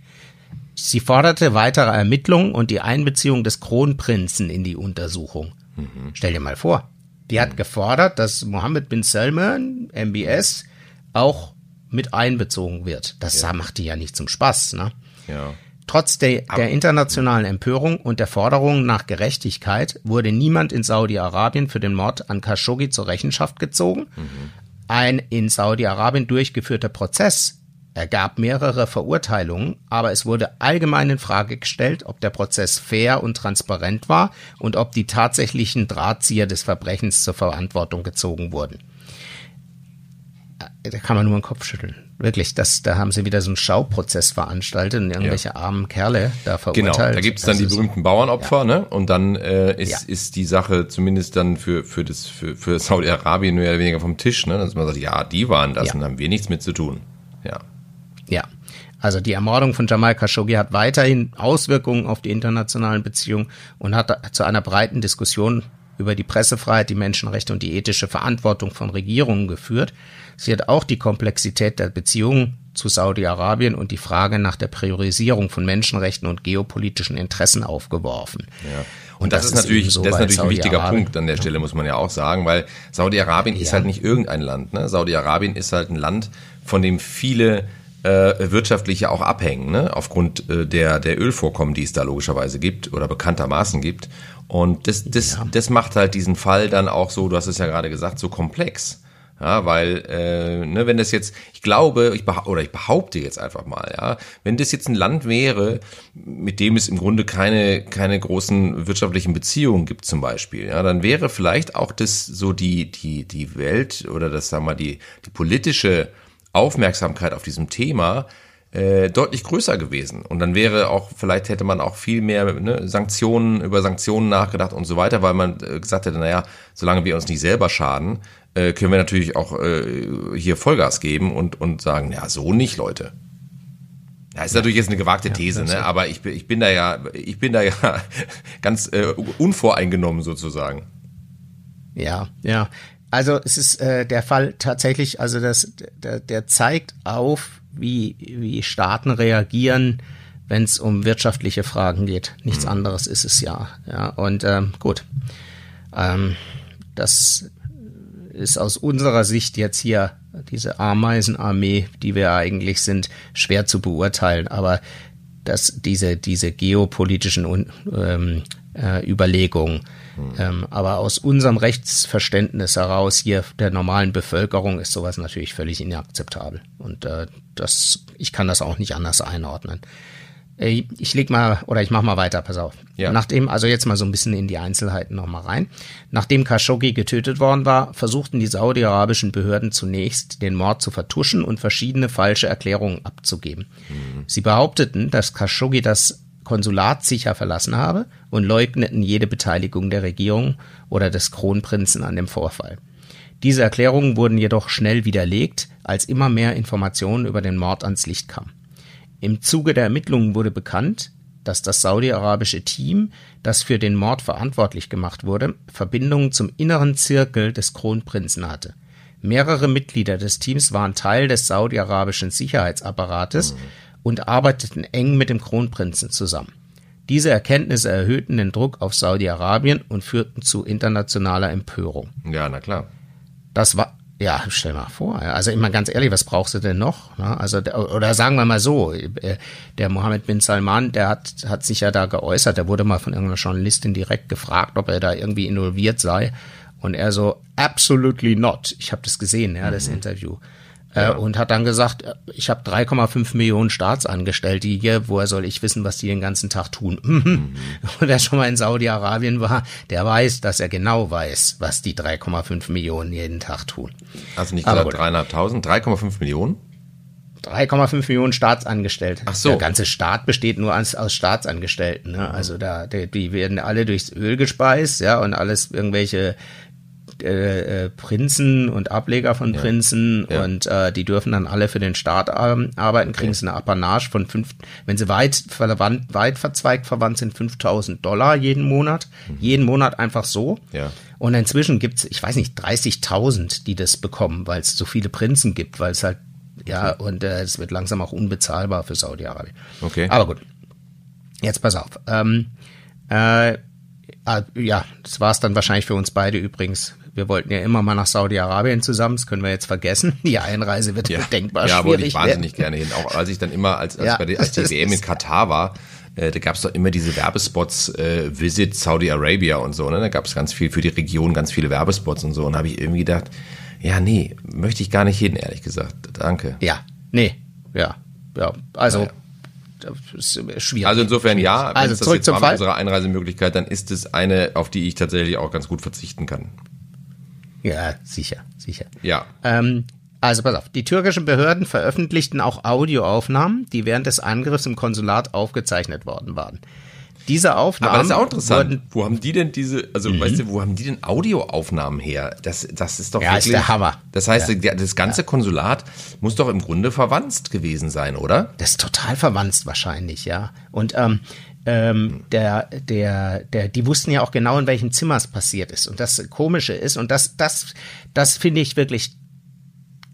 Sie forderte weitere Ermittlungen und die Einbeziehung des Kronprinzen in die Untersuchung. Mhm. Stell dir mal vor, die hat gefordert, dass Mohammed bin Salman, MBS, auch mit einbezogen wird. Das ja. macht die ja nicht zum Spaß, ne? Ja. Trotz der, der internationalen Empörung und der Forderung nach Gerechtigkeit wurde niemand in Saudi-Arabien für den Mord an Khashoggi zur Rechenschaft gezogen. Mhm. Ein in Saudi-Arabien durchgeführter Prozess ergab mehrere Verurteilungen, aber es wurde allgemein in Frage gestellt, ob der Prozess fair und transparent war und ob die tatsächlichen Drahtzieher des Verbrechens zur Verantwortung gezogen wurden. Äh, da kann man nur den Kopf schütteln. Wirklich, das, da haben sie wieder so einen Schauprozess veranstaltet und irgendwelche ja. armen Kerle da verurteilt. Genau, da gibt es dann die berühmten Bauernopfer, ja. ne? Und dann äh, ist, ja. ist die Sache zumindest dann für, für, das, für, für Saudi-Arabien mehr oder weniger vom Tisch, ne? Dass man sagt, ja, die waren das und haben wir nichts mit zu tun. Ja. Ja. Also die Ermordung von Jamal Khashoggi hat weiterhin Auswirkungen auf die internationalen Beziehungen und hat zu einer breiten Diskussion über die Pressefreiheit, die Menschenrechte und die ethische Verantwortung von Regierungen geführt. Sie hat auch die Komplexität der Beziehungen zu Saudi-Arabien und die Frage nach der Priorisierung von Menschenrechten und geopolitischen Interessen aufgeworfen. Ja. Und, und das, das, ist natürlich, so das ist natürlich ein wichtiger Punkt an der Stelle, muss man ja auch sagen, weil Saudi-Arabien ja. ist halt nicht irgendein Land. Ne? Saudi-Arabien ist halt ein Land, von dem viele äh, wirtschaftlich ja auch abhängen, ne? aufgrund äh, der, der Ölvorkommen, die es da logischerweise gibt oder bekanntermaßen gibt. Und das, das, ja. das macht halt diesen Fall dann auch so, du hast es ja gerade gesagt, so komplex. Ja, weil, äh, ne, wenn das jetzt, ich glaube, ich oder ich behaupte jetzt einfach mal, ja, wenn das jetzt ein Land wäre, mit dem es im Grunde keine, keine großen wirtschaftlichen Beziehungen gibt, zum Beispiel, ja, dann wäre vielleicht auch das so die, die, die Welt oder das, sagen wir mal, die, die politische Aufmerksamkeit auf diesem Thema äh, deutlich größer gewesen. Und dann wäre auch, vielleicht hätte man auch viel mehr ne, Sanktionen, über Sanktionen nachgedacht und so weiter, weil man äh, gesagt hätte, naja, solange wir uns nicht selber schaden, äh, können wir natürlich auch äh, hier Vollgas geben und, und sagen, ja, so nicht, Leute. Ja, ist natürlich jetzt eine gewagte These, ja, ne? aber ich, ich bin da ja, ich bin da ja ganz äh, unvoreingenommen sozusagen. Ja, ja. Also es ist äh, der Fall tatsächlich, also das, der, der zeigt auf, wie, wie Staaten reagieren, wenn es um wirtschaftliche Fragen geht. Nichts mhm. anderes ist es ja. Ja, und ähm, gut. Ähm, das ist aus unserer Sicht jetzt hier diese Ameisenarmee, die wir eigentlich sind, schwer zu beurteilen. Aber dass diese, diese geopolitischen ähm, äh, Überlegungen ähm, aber aus unserem Rechtsverständnis heraus hier der normalen Bevölkerung ist sowas natürlich völlig inakzeptabel. Und äh, das, ich kann das auch nicht anders einordnen. Ich leg mal oder ich mach mal weiter, pass auf. Ja. Nachdem, also jetzt mal so ein bisschen in die Einzelheiten nochmal rein. Nachdem Khashoggi getötet worden war, versuchten die saudi-arabischen Behörden zunächst, den Mord zu vertuschen und verschiedene falsche Erklärungen abzugeben. Mhm. Sie behaupteten, dass Khashoggi das Konsulat sicher verlassen habe und leugneten jede Beteiligung der Regierung oder des Kronprinzen an dem Vorfall. Diese Erklärungen wurden jedoch schnell widerlegt, als immer mehr Informationen über den Mord ans Licht kamen. Im Zuge der Ermittlungen wurde bekannt, dass das saudi-arabische Team, das für den Mord verantwortlich gemacht wurde, Verbindungen zum inneren Zirkel des Kronprinzen hatte. Mehrere Mitglieder des Teams waren Teil des saudi-arabischen Sicherheitsapparates mhm und arbeiteten eng mit dem Kronprinzen zusammen. Diese Erkenntnisse erhöhten den Druck auf Saudi-Arabien und führten zu internationaler Empörung. Ja, na klar. Das war, ja, stell mal vor. Also meine ganz ehrlich, was brauchst du denn noch? Ne? Also oder sagen wir mal so, äh, der Mohammed bin Salman, der hat hat sich ja da geäußert. Der wurde mal von irgendeiner Journalistin direkt gefragt, ob er da irgendwie involviert sei. Und er so, absolutely not. Ich habe das gesehen, ja, das mhm. Interview. Äh, ja. und hat dann gesagt, ich habe 3,5 Millionen Staatsangestellte hier, woher soll ich wissen, was die den ganzen Tag tun? Mhm. Und wer schon mal in Saudi-Arabien war, der weiß, dass er genau weiß, was die 3,5 Millionen jeden Tag tun. Also nicht gesagt 300.000, 3,5 Millionen? 3,5 Millionen Staatsangestellte. Ach so. Der ganze Staat besteht nur aus, aus Staatsangestellten. Ne? Also da, die, die werden alle durchs Öl gespeist, ja, und alles irgendwelche äh, äh, Prinzen und Ableger von ja. Prinzen ja. und äh, die dürfen dann alle für den Staat ähm, arbeiten, kriegen okay. sie eine Apanage von fünf, wenn sie weit verwandt, weit verzweigt verwandt sind, 5000 Dollar jeden Monat. Mhm. Jeden Monat einfach so. Ja. Und inzwischen gibt's, ich weiß nicht, 30.000, die das bekommen, weil es so viele Prinzen gibt, weil es halt ja, und äh, es wird langsam auch unbezahlbar für Saudi-Arabien. Okay. Aber gut. Jetzt pass auf. Ähm, äh, ah, ja, das war's dann wahrscheinlich für uns beide übrigens. Wir wollten ja immer mal nach Saudi-Arabien zusammen, das können wir jetzt vergessen. Die Einreise wird ja. denkbar ja, schwierig. Ja, wollte ich wahnsinnig gerne hin. Auch als ich dann immer, als, als, ja, bei der, als die WM in Katar war, äh, da gab es doch immer diese Werbespots, äh, Visit Saudi Arabia und so, ne? Da gab es ganz viel für die Region, ganz viele Werbespots und so. Und habe ich irgendwie gedacht, ja, nee, möchte ich gar nicht hin, ehrlich gesagt. Danke. Ja, nee, ja, ja. Also, naja. Das ist schwierig. Also insofern ja, wenn also es das jetzt war unserer Einreisemöglichkeit, dann ist es eine, auf die ich tatsächlich auch ganz gut verzichten kann. Ja, sicher, sicher. Ja. Ähm, also pass auf, die türkischen Behörden veröffentlichten auch Audioaufnahmen, die während des Angriffs im Konsulat aufgezeichnet worden waren diese Aufnahmen. Aber das ist auch interessant. wo haben die denn diese, also mhm. weißt du, wo haben die denn Audioaufnahmen her? Das, das ist doch ja, wirklich. Ist der Hammer. Das heißt, ja. das ganze Konsulat muss doch im Grunde verwandt gewesen sein, oder? Das ist total verwandt wahrscheinlich, ja. Und ähm, ähm, der, der, der, die wussten ja auch genau, in welchem Zimmer es passiert ist. Und das Komische ist, und das, das, das finde ich wirklich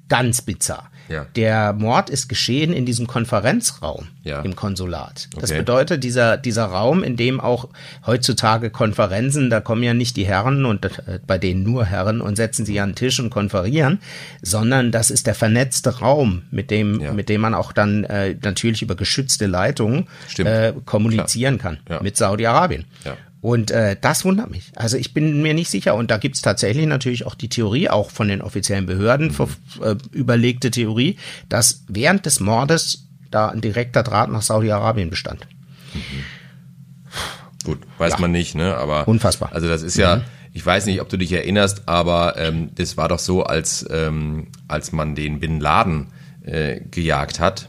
ganz bizarr. Ja. Der Mord ist geschehen in diesem Konferenzraum ja. im Konsulat. Das okay. bedeutet, dieser, dieser Raum, in dem auch heutzutage Konferenzen, da kommen ja nicht die Herren und äh, bei denen nur Herren und setzen sich an den Tisch und konferieren, sondern das ist der vernetzte Raum, mit dem, ja. mit dem man auch dann äh, natürlich über geschützte Leitungen äh, kommunizieren Klar. kann mit Saudi-Arabien. Und äh, das wundert mich. Also ich bin mir nicht sicher. Und da gibt's tatsächlich natürlich auch die Theorie, auch von den offiziellen Behörden mhm. äh, überlegte Theorie, dass während des Mordes da ein direkter Draht nach Saudi-Arabien bestand. Mhm. Gut, weiß ja. man nicht, ne? Aber unfassbar. Also das ist ja, mhm. ich weiß nicht, ob du dich erinnerst, aber ähm, das war doch so, als ähm, als man den Bin Laden äh, gejagt hat.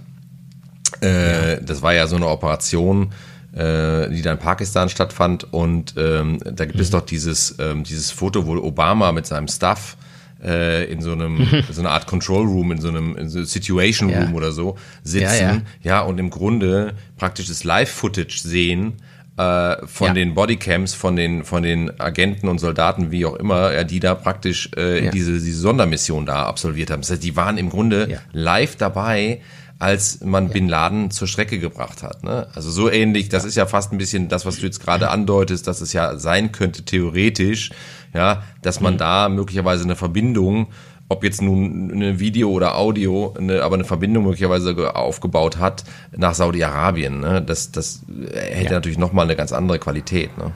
Äh, ja. Das war ja so eine Operation äh, die da in Pakistan stattfand. Und ähm, da gibt mhm. es doch dieses, ähm, dieses Foto, wo Obama mit seinem Staff äh, in so einem, so einer Art Control Room, in so einem in so Situation Room ja. oder so sitzen. Ja, ja. ja, und im Grunde praktisch das Live-Footage sehen äh, von ja. den Bodycams, von den, von den Agenten und Soldaten, wie auch immer, ja, die da praktisch äh, ja. diese, diese Sondermission da absolviert haben. Das heißt, die waren im Grunde ja. live dabei, als man ja. Bin Laden zur Strecke gebracht hat. Ne? Also so ähnlich, das ja. ist ja fast ein bisschen das, was du jetzt gerade andeutest, dass es ja sein könnte, theoretisch, ja, dass man mhm. da möglicherweise eine Verbindung, ob jetzt nun eine Video oder Audio, eine, aber eine Verbindung möglicherweise aufgebaut hat nach Saudi-Arabien. Ne? Das, das hätte ja. natürlich nochmal eine ganz andere Qualität. Ne?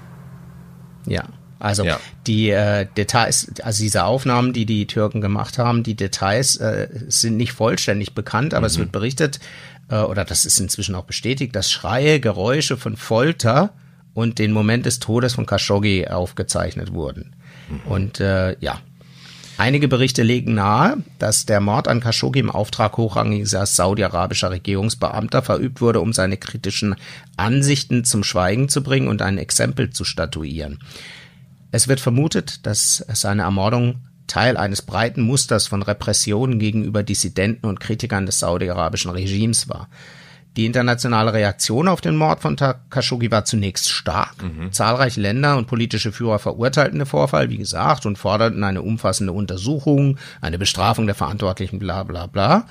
Ja, also ja. die äh, Details, also diese Aufnahmen, die die Türken gemacht haben, die Details äh, sind nicht vollständig bekannt, aber mhm. es wird berichtet, äh, oder das ist inzwischen auch bestätigt, dass Schreie, Geräusche von Folter und den Moment des Todes von Khashoggi aufgezeichnet wurden. Mhm. Und äh, ja, Einige Berichte legen nahe, dass der Mord an Khashoggi im Auftrag hochrangiger saudi-arabischer Regierungsbeamter verübt wurde, um seine kritischen Ansichten zum Schweigen zu bringen und ein Exempel zu statuieren. Es wird vermutet, dass seine Ermordung Teil eines breiten Musters von Repressionen gegenüber Dissidenten und Kritikern des saudi-arabischen Regimes war. Die internationale Reaktion auf den Mord von Khashoggi war zunächst stark. Mhm. Zahlreiche Länder und politische Führer verurteilten den Vorfall, wie gesagt, und forderten eine umfassende Untersuchung, eine Bestrafung der Verantwortlichen, bla bla bla.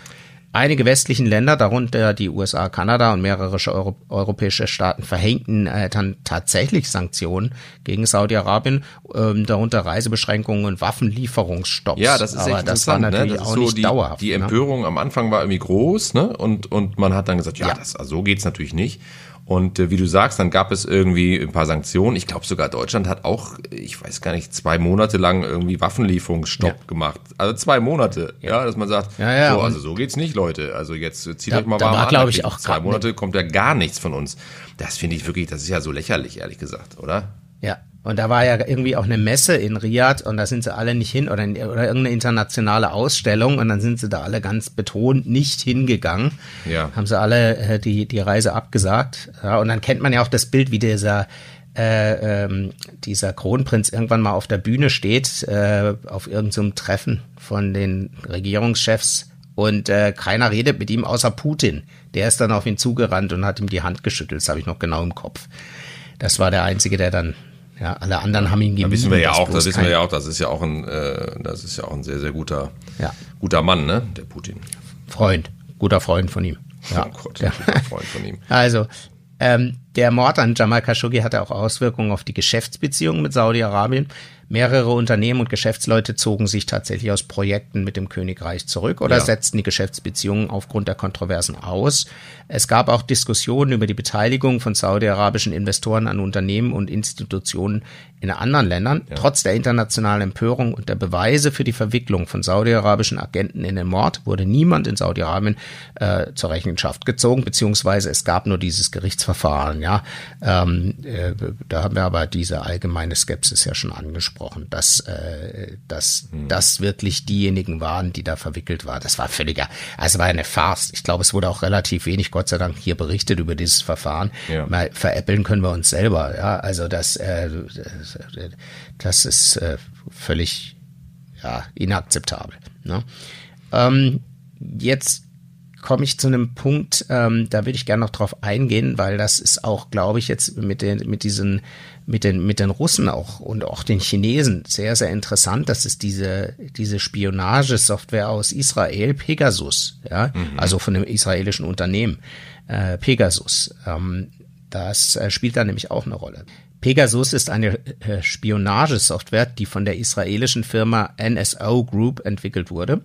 Einige westlichen Länder, darunter die USA, Kanada und mehrere Euro europäische Staaten, verhängten äh, dann tatsächlich Sanktionen gegen Saudi-Arabien, ähm, darunter Reisebeschränkungen und Waffenlieferungsstopps. Ja, das ist Aber echt das war natürlich ne? das auch so nicht die, dauerhaft. Die ne? Empörung ne? am Anfang war irgendwie groß, ne? Und, und man hat dann gesagt, ja, ja. Das, also so geht's natürlich nicht. Und äh, wie du sagst, dann gab es irgendwie ein paar Sanktionen. Ich glaube sogar Deutschland hat auch, ich weiß gar nicht, zwei Monate lang irgendwie Waffenlieferungsstopp ja. gemacht. Also zwei Monate, ja, ja dass man sagt, ja, ja, so, also so geht's nicht, Leute. Also jetzt zieht da, euch mal warm an. Glaube ich auch zwei Monate kommt ja gar nichts von uns. Das finde ich wirklich, das ist ja so lächerlich, ehrlich gesagt, oder? Ja, und da war ja irgendwie auch eine Messe in Riyadh und da sind sie alle nicht hin oder, oder irgendeine internationale Ausstellung und dann sind sie da alle ganz betont nicht hingegangen. Ja. Haben sie alle äh, die, die Reise abgesagt. Ja, und dann kennt man ja auch das Bild, wie dieser äh, ähm, dieser Kronprinz irgendwann mal auf der Bühne steht, äh, auf irgendeinem Treffen von den Regierungschefs und äh, keiner redet mit ihm außer Putin. Der ist dann auf ihn zugerannt und hat ihm die Hand geschüttelt, das habe ich noch genau im Kopf. Das war der Einzige, der dann ja, alle anderen haben ihn gemieden. Da wissen wir ja auch, das wissen wir ja auch, das ist ja auch ein, äh, das ist ja auch ein sehr, sehr guter, ja. guter Mann, ne, der Putin. Freund, guter Freund von ihm. Ja. Oh Gott, ja. guter Freund von ihm. Also, ähm, der Mord an Jamal Khashoggi hatte auch Auswirkungen auf die Geschäftsbeziehungen mit Saudi-Arabien. Mehrere Unternehmen und Geschäftsleute zogen sich tatsächlich aus Projekten mit dem Königreich zurück oder ja. setzten die Geschäftsbeziehungen aufgrund der Kontroversen aus. Es gab auch Diskussionen über die Beteiligung von saudi-arabischen Investoren an Unternehmen und Institutionen in anderen Ländern. Ja. Trotz der internationalen Empörung und der Beweise für die Verwicklung von saudi-arabischen Agenten in den Mord wurde niemand in Saudi-Arabien äh, zur Rechenschaft gezogen, beziehungsweise es gab nur dieses Gerichtsverfahren. Ja, ähm, äh, da haben wir aber diese allgemeine Skepsis ja schon angesprochen, dass, äh, dass mhm. das wirklich diejenigen waren, die da verwickelt waren. Das war völliger, also war eine Farce. Ich glaube, es wurde auch relativ wenig, Gott sei Dank, hier berichtet über dieses Verfahren. Ja. Mal veräppeln können wir uns selber. Ja, also das, äh, das ist äh, völlig ja, inakzeptabel. Ne? Ähm, jetzt komme ich zu einem Punkt, ähm, da würde ich gerne noch drauf eingehen, weil das ist auch, glaube ich, jetzt mit den, mit diesen, mit den, mit den Russen auch und auch den Chinesen sehr, sehr interessant. Das ist diese, diese Spionagesoftware aus Israel, Pegasus, ja, mhm. also von einem israelischen Unternehmen, äh, Pegasus. Ähm, das äh, spielt da nämlich auch eine Rolle. Pegasus ist eine äh, Spionagesoftware, die von der israelischen Firma NSO Group entwickelt wurde.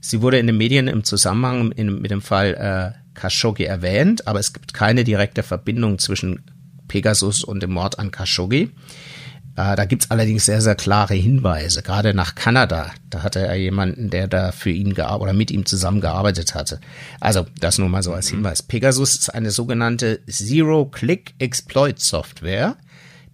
Sie wurde in den Medien im Zusammenhang mit dem Fall äh, Khashoggi erwähnt, aber es gibt keine direkte Verbindung zwischen Pegasus und dem Mord an Khashoggi. Äh, da gibt's allerdings sehr, sehr klare Hinweise, gerade nach Kanada. Da hatte er jemanden, der da für ihn gearbeitet oder mit ihm zusammengearbeitet hatte. Also das nur mal so als mhm. Hinweis. Pegasus ist eine sogenannte Zero-Click-Exploit-Software,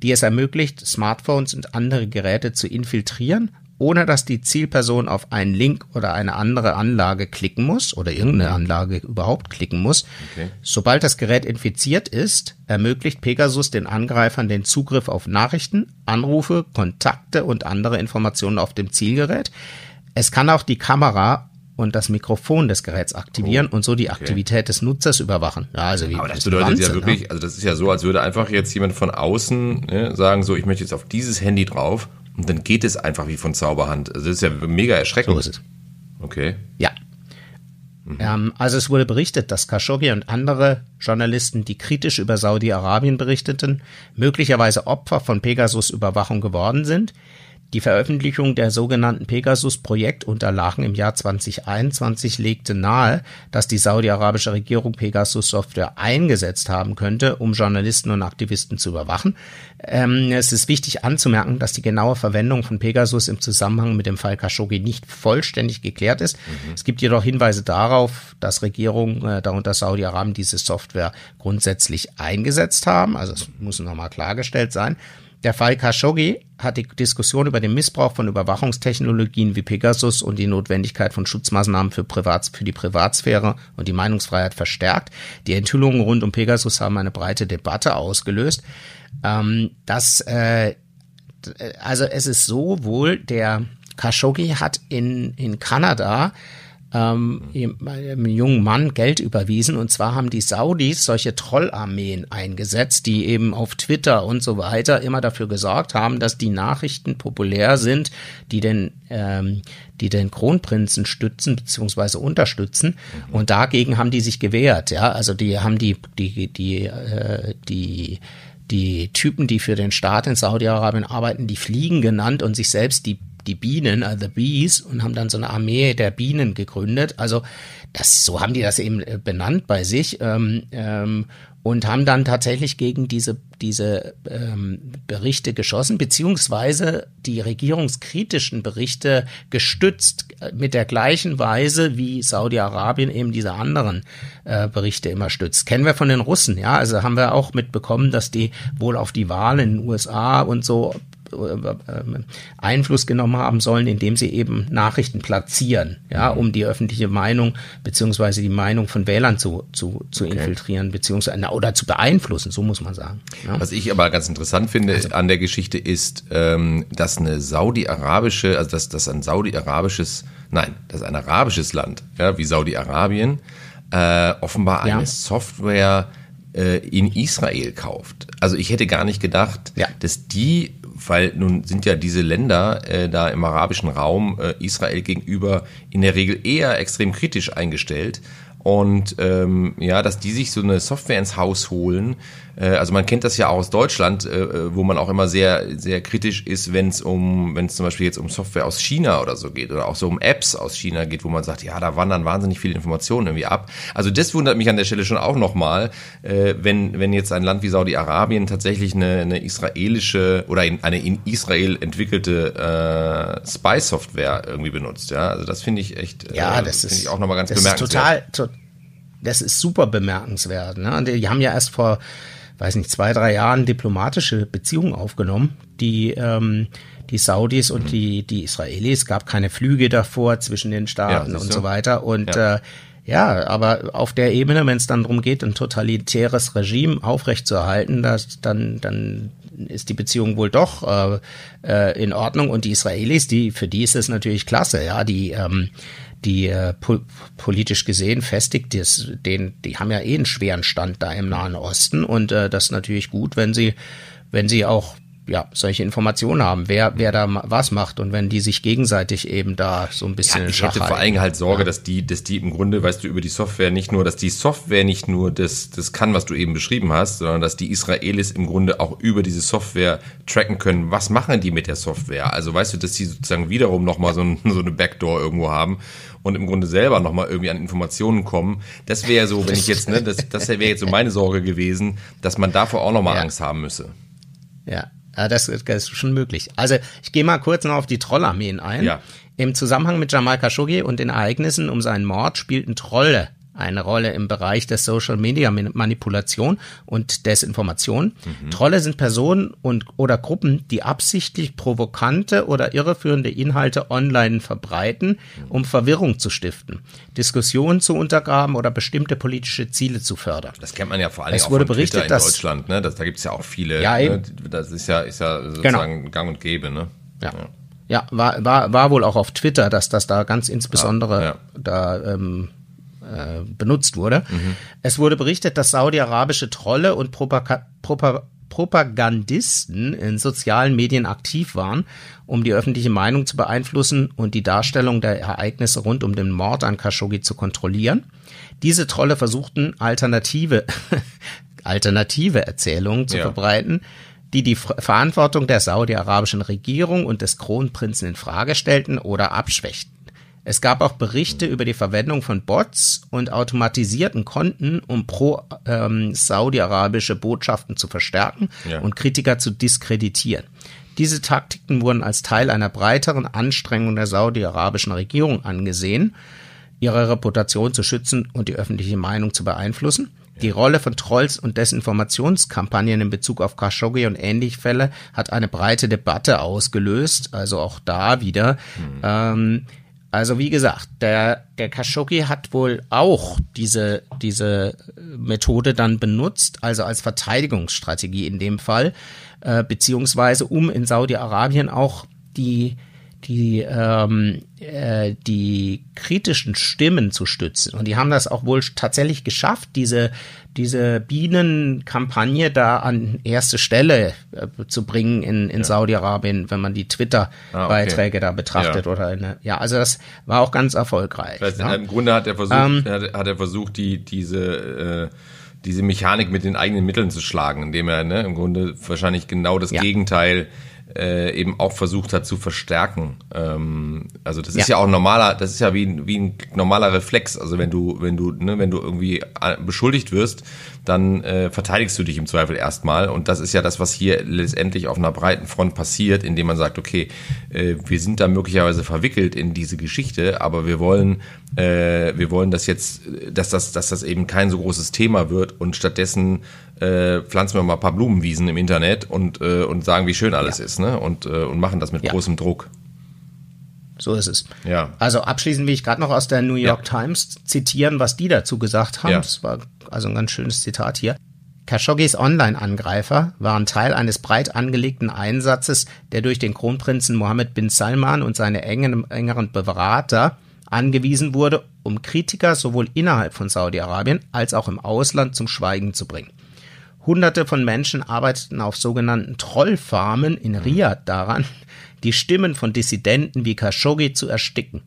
die es ermöglicht, Smartphones und andere Geräte zu infiltrieren ohne dass die Zielperson auf einen Link oder eine andere Anlage klicken muss oder irgendeine Anlage überhaupt klicken muss. Okay. Sobald das Gerät infiziert ist, ermöglicht Pegasus den Angreifern den Zugriff auf Nachrichten, Anrufe, Kontakte und andere Informationen auf dem Zielgerät. Es kann auch die Kamera und das Mikrofon des Geräts aktivieren oh, und so die okay. Aktivität des Nutzers überwachen. Ja, also wie Aber das bedeutet Wahnsinn, ja wirklich, ne? also das ist ja so, als würde einfach jetzt jemand von außen ne, sagen, so ich möchte jetzt auf dieses Handy drauf und dann geht es einfach wie von Zauberhand. Also das ist ja mega erschreckend. So ist es. Okay. Ja. Mhm. Ähm, also es wurde berichtet, dass Khashoggi und andere Journalisten, die kritisch über Saudi-Arabien berichteten, möglicherweise Opfer von Pegasus-Überwachung geworden sind. Die Veröffentlichung der sogenannten Pegasus-Projektunterlagen im Jahr 2021 legte nahe, dass die saudi-arabische Regierung Pegasus-Software eingesetzt haben könnte, um Journalisten und Aktivisten zu überwachen. Ähm, es ist wichtig anzumerken, dass die genaue Verwendung von Pegasus im Zusammenhang mit dem Fall Khashoggi nicht vollständig geklärt ist. Mhm. Es gibt jedoch Hinweise darauf, dass Regierungen, äh, darunter Saudi-Arabien, diese Software grundsätzlich eingesetzt haben. Also es muss nochmal klargestellt sein. Der Fall Khashoggi hat die Diskussion über den Missbrauch von Überwachungstechnologien wie Pegasus und die Notwendigkeit von Schutzmaßnahmen für, Privats für die Privatsphäre und die Meinungsfreiheit verstärkt. Die Enthüllungen rund um Pegasus haben eine breite Debatte ausgelöst. Ähm, das, äh, also es ist so wohl, der Khashoggi hat in, in Kanada ähm, einem jungen Mann Geld überwiesen. Und zwar haben die Saudis solche Trollarmeen eingesetzt, die eben auf Twitter und so weiter immer dafür gesorgt haben, dass die Nachrichten populär sind, die den, ähm, die den Kronprinzen stützen bzw. unterstützen. Mhm. Und dagegen haben die sich gewehrt. Ja, also die haben die, die, die, äh, die die Typen, die für den Staat in Saudi-Arabien arbeiten, die Fliegen genannt und sich selbst die die Bienen, uh, the Bees, und haben dann so eine Armee der Bienen gegründet. Also das, so haben die das eben äh, benannt bei sich. Ähm, ähm, und haben dann tatsächlich gegen diese, diese ähm, Berichte geschossen, beziehungsweise die regierungskritischen Berichte gestützt äh, mit der gleichen Weise, wie Saudi-Arabien eben diese anderen äh, Berichte immer stützt. Kennen wir von den Russen, ja, also haben wir auch mitbekommen, dass die wohl auf die Wahlen in den USA und so Einfluss genommen haben sollen, indem sie eben Nachrichten platzieren, ja, um die öffentliche Meinung beziehungsweise die Meinung von Wählern zu, zu, zu okay. infiltrieren, beziehungsweise oder zu beeinflussen, so muss man sagen. Ja. Was ich aber ganz interessant finde also, an der Geschichte ist, ähm, dass eine saudi-arabische, also dass, dass ein saudi-arabisches, nein, dass ein arabisches Land, ja, wie Saudi-Arabien, äh, offenbar eine ja. Software äh, in Israel kauft. Also ich hätte gar nicht gedacht, ja. dass die weil nun sind ja diese Länder äh, da im arabischen Raum äh, Israel gegenüber in der Regel eher extrem kritisch eingestellt. Und ähm, ja, dass die sich so eine Software ins Haus holen, also man kennt das ja auch aus Deutschland, äh, wo man auch immer sehr, sehr kritisch ist, wenn es um, wenn es zum Beispiel jetzt um Software aus China oder so geht oder auch so um Apps aus China geht, wo man sagt, ja, da wandern wahnsinnig viele Informationen irgendwie ab. Also das wundert mich an der Stelle schon auch nochmal, äh, wenn, wenn jetzt ein Land wie Saudi-Arabien tatsächlich eine, eine israelische oder eine in Israel entwickelte äh, Spy-Software irgendwie benutzt. Ja, also das finde ich echt, ja, äh, das ist ich auch nochmal ganz das bemerkenswert. Ist total, to das ist super bemerkenswert. Ne? Die haben ja erst vor weiß nicht, zwei, drei Jahren diplomatische Beziehungen aufgenommen, die ähm, die Saudis und mhm. die, die Israelis, gab keine Flüge davor zwischen den Staaten ja, und so weiter. Und ja. Äh, ja, aber auf der Ebene, wenn es dann darum geht, ein totalitäres Regime aufrechtzuerhalten, das, dann, dann ist die Beziehung wohl doch äh, äh, in Ordnung. Und die Israelis, die für die ist es natürlich klasse, ja, die ähm, die äh, po politisch gesehen festigt, das, den, die haben ja eh einen schweren Stand da im Nahen Osten und äh, das ist natürlich gut, wenn sie, wenn sie auch ja, solche Informationen haben, wer, wer da was macht und wenn die sich gegenseitig eben da so ein bisschen. Ja, ich hätte vor allem halt Sorge, ja. dass die, dass die im Grunde, weißt du, über die Software nicht nur, dass die Software nicht nur das, das kann, was du eben beschrieben hast, sondern dass die Israelis im Grunde auch über diese Software tracken können, was machen die mit der Software. Also weißt du, dass die sozusagen wiederum nochmal so, ein, so eine Backdoor irgendwo haben und im Grunde selber nochmal irgendwie an Informationen kommen. Das wäre so, wenn ich jetzt, ne, das, das wäre jetzt so meine Sorge gewesen, dass man davor auch nochmal ja. Angst haben müsse. Ja, ja, das, das ist schon möglich. Also ich gehe mal kurz noch auf die Trollarmeen ein. Ja. Im Zusammenhang mit Jamal Khashoggi und den Ereignissen um seinen Mord spielten Trolle eine Rolle im Bereich der Social Media Manipulation und Desinformation. Mhm. Trolle sind Personen und oder Gruppen, die absichtlich provokante oder irreführende Inhalte online verbreiten, um Verwirrung zu stiften, Diskussionen zu untergraben oder bestimmte politische Ziele zu fördern. Das kennt man ja vor allem es auch wurde berichtet, Twitter in dass, Deutschland, ne? Das, da gibt's ja auch viele. Ja, ne? Das ist ja, ist ja sozusagen genau. gang und gäbe, ne? ja. ja. Ja, war, war, war wohl auch auf Twitter, dass das da ganz insbesondere ja, ja. da ähm, äh, benutzt wurde. Mhm. Es wurde berichtet, dass saudi-arabische Trolle und Propag Propag Propagandisten in sozialen Medien aktiv waren, um die öffentliche Meinung zu beeinflussen und die Darstellung der Ereignisse rund um den Mord an Khashoggi zu kontrollieren. Diese Trolle versuchten alternative, alternative Erzählungen zu ja. verbreiten, die die Verantwortung der saudi-arabischen Regierung und des Kronprinzen in Frage stellten oder abschwächten. Es gab auch Berichte über die Verwendung von Bots und automatisierten Konten, um pro ähm, saudi-arabische Botschaften zu verstärken ja. und Kritiker zu diskreditieren. Diese Taktiken wurden als Teil einer breiteren Anstrengung der saudi-arabischen Regierung angesehen, ihre Reputation zu schützen und die öffentliche Meinung zu beeinflussen. Die Rolle von Trolls und Desinformationskampagnen in Bezug auf Khashoggi und ähnliche Fälle hat eine breite Debatte ausgelöst. Also auch da wieder. Mhm. Ähm, also wie gesagt, der, der Khashoggi hat wohl auch diese, diese Methode dann benutzt, also als Verteidigungsstrategie in dem Fall, äh, beziehungsweise um in Saudi-Arabien auch die die, ähm, äh, die kritischen Stimmen zu stützen. Und die haben das auch wohl tatsächlich geschafft, diese, diese Bienenkampagne da an erste Stelle äh, zu bringen in, in ja. Saudi-Arabien, wenn man die Twitter-Beiträge ah, okay. da betrachtet ja. oder eine, ja, also das war auch ganz erfolgreich. Das heißt, ja. Im Grunde hat er versucht, ähm, hat, hat er versucht, die, diese, äh, diese Mechanik mit den eigenen Mitteln zu schlagen, indem er ne, im Grunde wahrscheinlich genau das Gegenteil äh, eben auch versucht hat zu verstärken. Ähm, also das ist ja. ja auch ein normaler, das ist ja wie, wie ein normaler Reflex. Also wenn du, wenn du, ne, wenn du irgendwie äh, beschuldigt wirst, dann äh, verteidigst du dich im Zweifel erstmal. Und das ist ja das, was hier letztendlich auf einer breiten Front passiert, indem man sagt, okay, äh, wir sind da möglicherweise verwickelt in diese Geschichte, aber wir wollen, äh, wir wollen das jetzt, dass das, dass das eben kein so großes Thema wird und stattdessen äh, pflanzen wir mal ein paar Blumenwiesen im Internet und, äh, und sagen, wie schön alles ja. ist, ne? Und, äh, und machen das mit ja. großem Druck. So ist es. Ja. Also abschließend will ich gerade noch aus der New York ja. Times zitieren, was die dazu gesagt haben. Ja. Das war also ein ganz schönes Zitat hier. Khashoggis Online-Angreifer waren Teil eines breit angelegten Einsatzes, der durch den Kronprinzen Mohammed bin Salman und seine engen, engeren Berater angewiesen wurde, um Kritiker sowohl innerhalb von Saudi-Arabien als auch im Ausland zum Schweigen zu bringen. Hunderte von Menschen arbeiteten auf sogenannten Trollfarmen in Riyadh daran, die Stimmen von Dissidenten wie Khashoggi zu ersticken.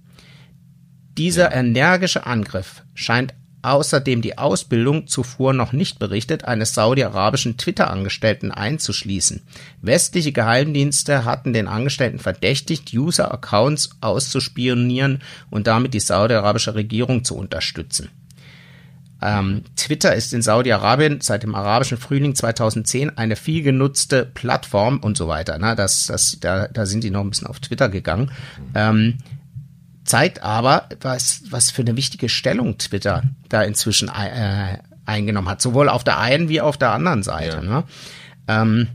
Dieser energische Angriff scheint außerdem die Ausbildung zuvor noch nicht berichtet eines saudi-arabischen Twitter-Angestellten einzuschließen. Westliche Geheimdienste hatten den Angestellten verdächtigt, User-Accounts auszuspionieren und damit die saudi-arabische Regierung zu unterstützen. Ähm, Twitter ist in Saudi-Arabien seit dem arabischen Frühling 2010 eine viel genutzte Plattform und so weiter. Ne? Das, das, da, da sind die noch ein bisschen auf Twitter gegangen. Ähm, zeigt aber, was, was für eine wichtige Stellung Twitter da inzwischen äh, eingenommen hat, sowohl auf der einen wie auf der anderen Seite. Ja. Ne? Ähm,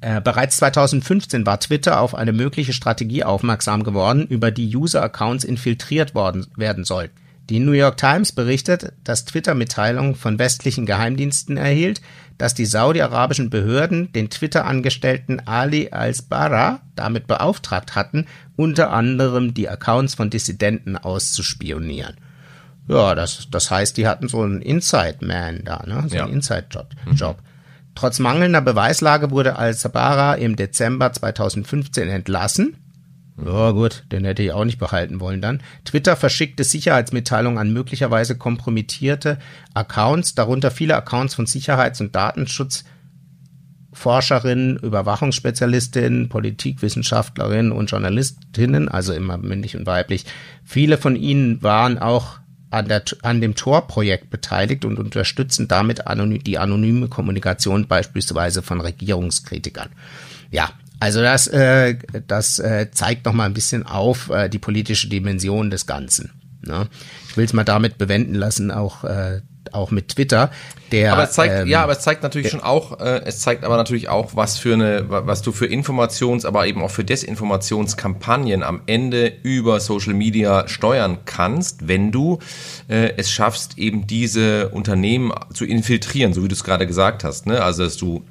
äh, bereits 2015 war Twitter auf eine mögliche Strategie aufmerksam geworden, über die User-Accounts infiltriert worden werden sollten. Die New York Times berichtet, dass Twitter Mitteilungen von westlichen Geheimdiensten erhielt, dass die saudi-arabischen Behörden den Twitter-Angestellten Ali al-Sbara damit beauftragt hatten, unter anderem die Accounts von Dissidenten auszuspionieren. Ja, das, das heißt, die hatten so einen Inside-Man da, ne? so ja. einen Inside-Job. Mhm. Trotz mangelnder Beweislage wurde al-Sabara im Dezember 2015 entlassen ja gut, den hätte ich auch nicht behalten wollen dann. Twitter verschickte Sicherheitsmitteilungen an möglicherweise kompromittierte Accounts, darunter viele Accounts von Sicherheits- und Datenschutzforscherinnen, Überwachungsspezialistinnen, Politikwissenschaftlerinnen und Journalistinnen, also immer männlich und weiblich. Viele von ihnen waren auch an, der, an dem Tor-Projekt beteiligt und unterstützen damit anonym, die anonyme Kommunikation beispielsweise von Regierungskritikern. Ja, also das, äh, das äh, zeigt noch mal ein bisschen auf äh, die politische Dimension des Ganzen. Ne? Ich will es mal damit bewenden lassen, auch äh, auch mit Twitter. Der, aber es zeigt, ähm, ja, aber es zeigt natürlich schon auch, äh, es zeigt aber natürlich auch, was für eine, was du für Informations, aber eben auch für Desinformationskampagnen am Ende über Social Media steuern kannst, wenn du äh, es schaffst, eben diese Unternehmen zu infiltrieren, so wie du es gerade gesagt hast. Ne? Also dass du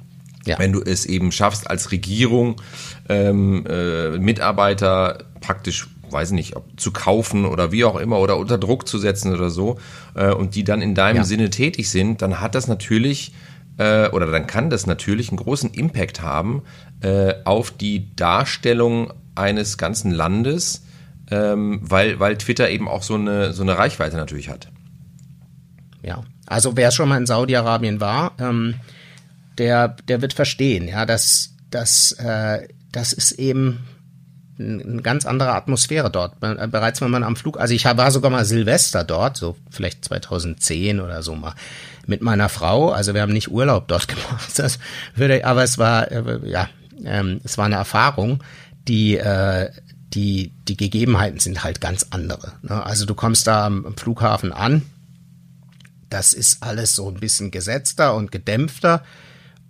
ja. Wenn du es eben schaffst, als Regierung ähm, äh, Mitarbeiter praktisch weiß nicht, ob zu kaufen oder wie auch immer oder unter Druck zu setzen oder so äh, und die dann in deinem ja. Sinne tätig sind, dann hat das natürlich äh, oder dann kann das natürlich einen großen Impact haben äh, auf die Darstellung eines ganzen Landes, ähm, weil, weil Twitter eben auch so eine, so eine Reichweite natürlich hat. Ja, also wer schon mal in Saudi-Arabien war, ähm, der, der wird verstehen, ja, dass, dass, äh, das ist eben eine ganz andere Atmosphäre dort. Bereits wenn man am Flug, also ich war sogar mal Silvester dort, so vielleicht 2010 oder so mal mit meiner Frau. Also wir haben nicht Urlaub dort gemacht, das würde, aber es war äh, ja, ähm, es war eine Erfahrung, die äh, die die Gegebenheiten sind halt ganz andere. Ne? Also du kommst da am Flughafen an, das ist alles so ein bisschen gesetzter und gedämpfter.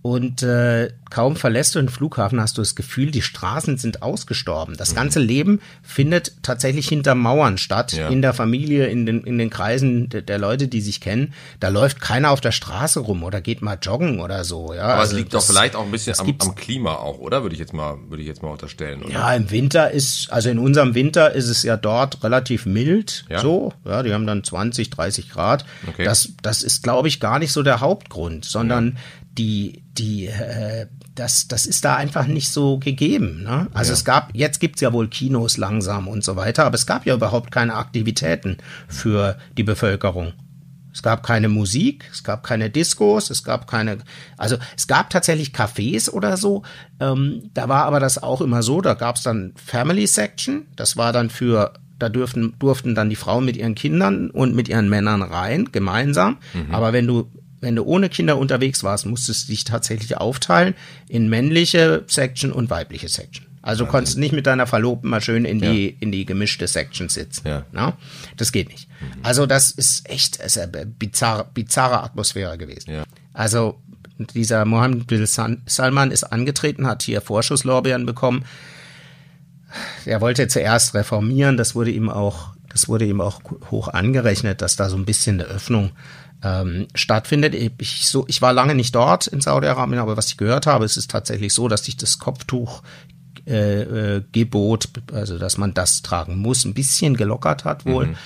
Und äh, kaum verlässt du den Flughafen, hast du das Gefühl, die Straßen sind ausgestorben. Das ganze Leben findet tatsächlich hinter Mauern statt, ja. in der Familie, in den, in den Kreisen der, der, Leute, die sich kennen. Da läuft keiner auf der Straße rum oder geht mal joggen oder so. Ja, Aber also es liegt das, doch vielleicht auch ein bisschen am, am, Klima auch, oder? Würde ich jetzt mal, würde ich jetzt mal unterstellen. Oder? Ja, im Winter ist, also in unserem Winter ist es ja dort relativ mild. Ja? So, ja, die haben dann 20, 30 Grad. Okay. Das, das ist, glaube ich, gar nicht so der Hauptgrund, sondern ja die, die, äh, das, das ist da einfach nicht so gegeben. Ne? Also ja. es gab, jetzt gibt's ja wohl Kinos langsam und so weiter, aber es gab ja überhaupt keine Aktivitäten für die Bevölkerung. Es gab keine Musik, es gab keine Diskos, es gab keine, also es gab tatsächlich Cafés oder so. Ähm, da war aber das auch immer so, da gab es dann Family Section, das war dann für, da dürften, durften dann die Frauen mit ihren Kindern und mit ihren Männern rein, gemeinsam. Mhm. Aber wenn du wenn du ohne Kinder unterwegs warst, musstest du dich tatsächlich aufteilen in männliche Section und weibliche Section. Also du konntest nicht mit deiner Verlobten mal schön in die, ja. in die gemischte Section sitzen. Ja. Na? Das geht nicht. Mhm. Also das ist echt ist eine bizarre, bizarre Atmosphäre gewesen. Ja. Also dieser Mohammed bin Salman ist angetreten, hat hier Vorschusslorbeeren bekommen. Er wollte zuerst reformieren, das wurde ihm auch, das wurde ihm auch hoch angerechnet, dass da so ein bisschen eine Öffnung ähm, stattfindet. Ich, so, ich war lange nicht dort in Saudi-Arabien, aber was ich gehört habe, es ist tatsächlich so, dass sich das Kopftuch äh, äh, Gebot, also dass man das tragen muss, ein bisschen gelockert hat wohl. Mhm.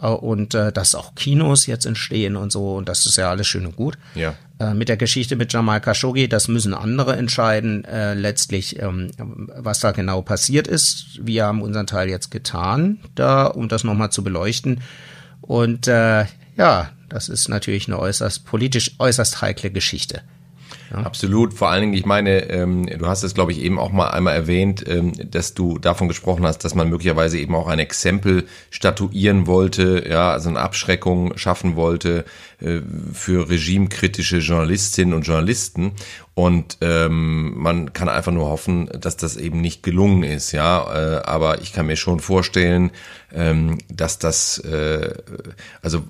Äh, und äh, dass auch Kinos jetzt entstehen und so, und das ist ja alles schön und gut. Ja. Äh, mit der Geschichte mit Jamal Khashoggi, das müssen andere entscheiden, äh, letztlich, ähm, was da genau passiert ist. Wir haben unseren Teil jetzt getan, da, um das nochmal zu beleuchten. Und äh, ja, das ist natürlich eine äußerst politisch äußerst heikle Geschichte. Ja. Absolut. Vor allen Dingen, ich meine, ähm, du hast es, glaube ich, eben auch mal einmal erwähnt, ähm, dass du davon gesprochen hast, dass man möglicherweise eben auch ein Exempel statuieren wollte, ja, also eine Abschreckung schaffen wollte äh, für regimekritische Journalistinnen und Journalisten. Und ähm, man kann einfach nur hoffen, dass das eben nicht gelungen ist, ja. Äh, aber ich kann mir schon vorstellen, ähm, dass das, äh, also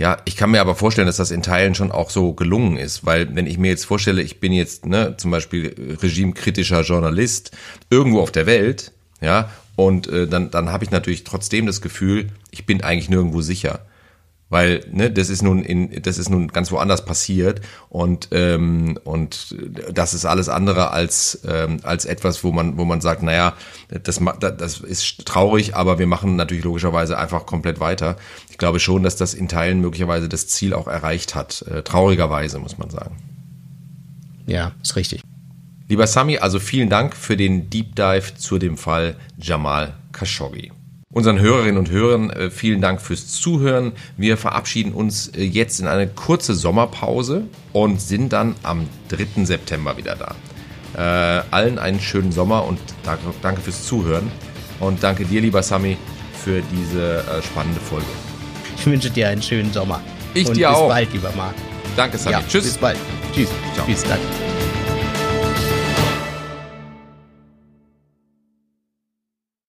ja, ich kann mir aber vorstellen, dass das in Teilen schon auch so gelungen ist, weil wenn ich mir jetzt vorstelle, ich bin jetzt ne, zum Beispiel regimekritischer Journalist irgendwo auf der Welt, ja, und äh, dann, dann habe ich natürlich trotzdem das Gefühl, ich bin eigentlich nirgendwo sicher weil ne, das ist nun in das ist nun ganz woanders passiert und ähm, und das ist alles andere als ähm, als etwas, wo man wo man sagt, naja, das das ist traurig, aber wir machen natürlich logischerweise einfach komplett weiter. Ich glaube schon, dass das in Teilen möglicherweise das Ziel auch erreicht hat, äh, traurigerweise muss man sagen. Ja, ist richtig. Lieber Sami, also vielen Dank für den Deep Dive zu dem Fall Jamal Khashoggi. Unseren Hörerinnen und Hörern äh, vielen Dank fürs Zuhören. Wir verabschieden uns äh, jetzt in eine kurze Sommerpause und sind dann am 3. September wieder da. Äh, allen einen schönen Sommer und danke, danke, fürs Zuhören. Und danke dir, lieber Sami, für diese äh, spannende Folge. Ich wünsche dir einen schönen Sommer. Ich und dir bis auch. Bis bald, lieber Marc. Danke, Sami. Ja, Tschüss. Bis bald. Tschüss. Ciao. Tschüss, danke.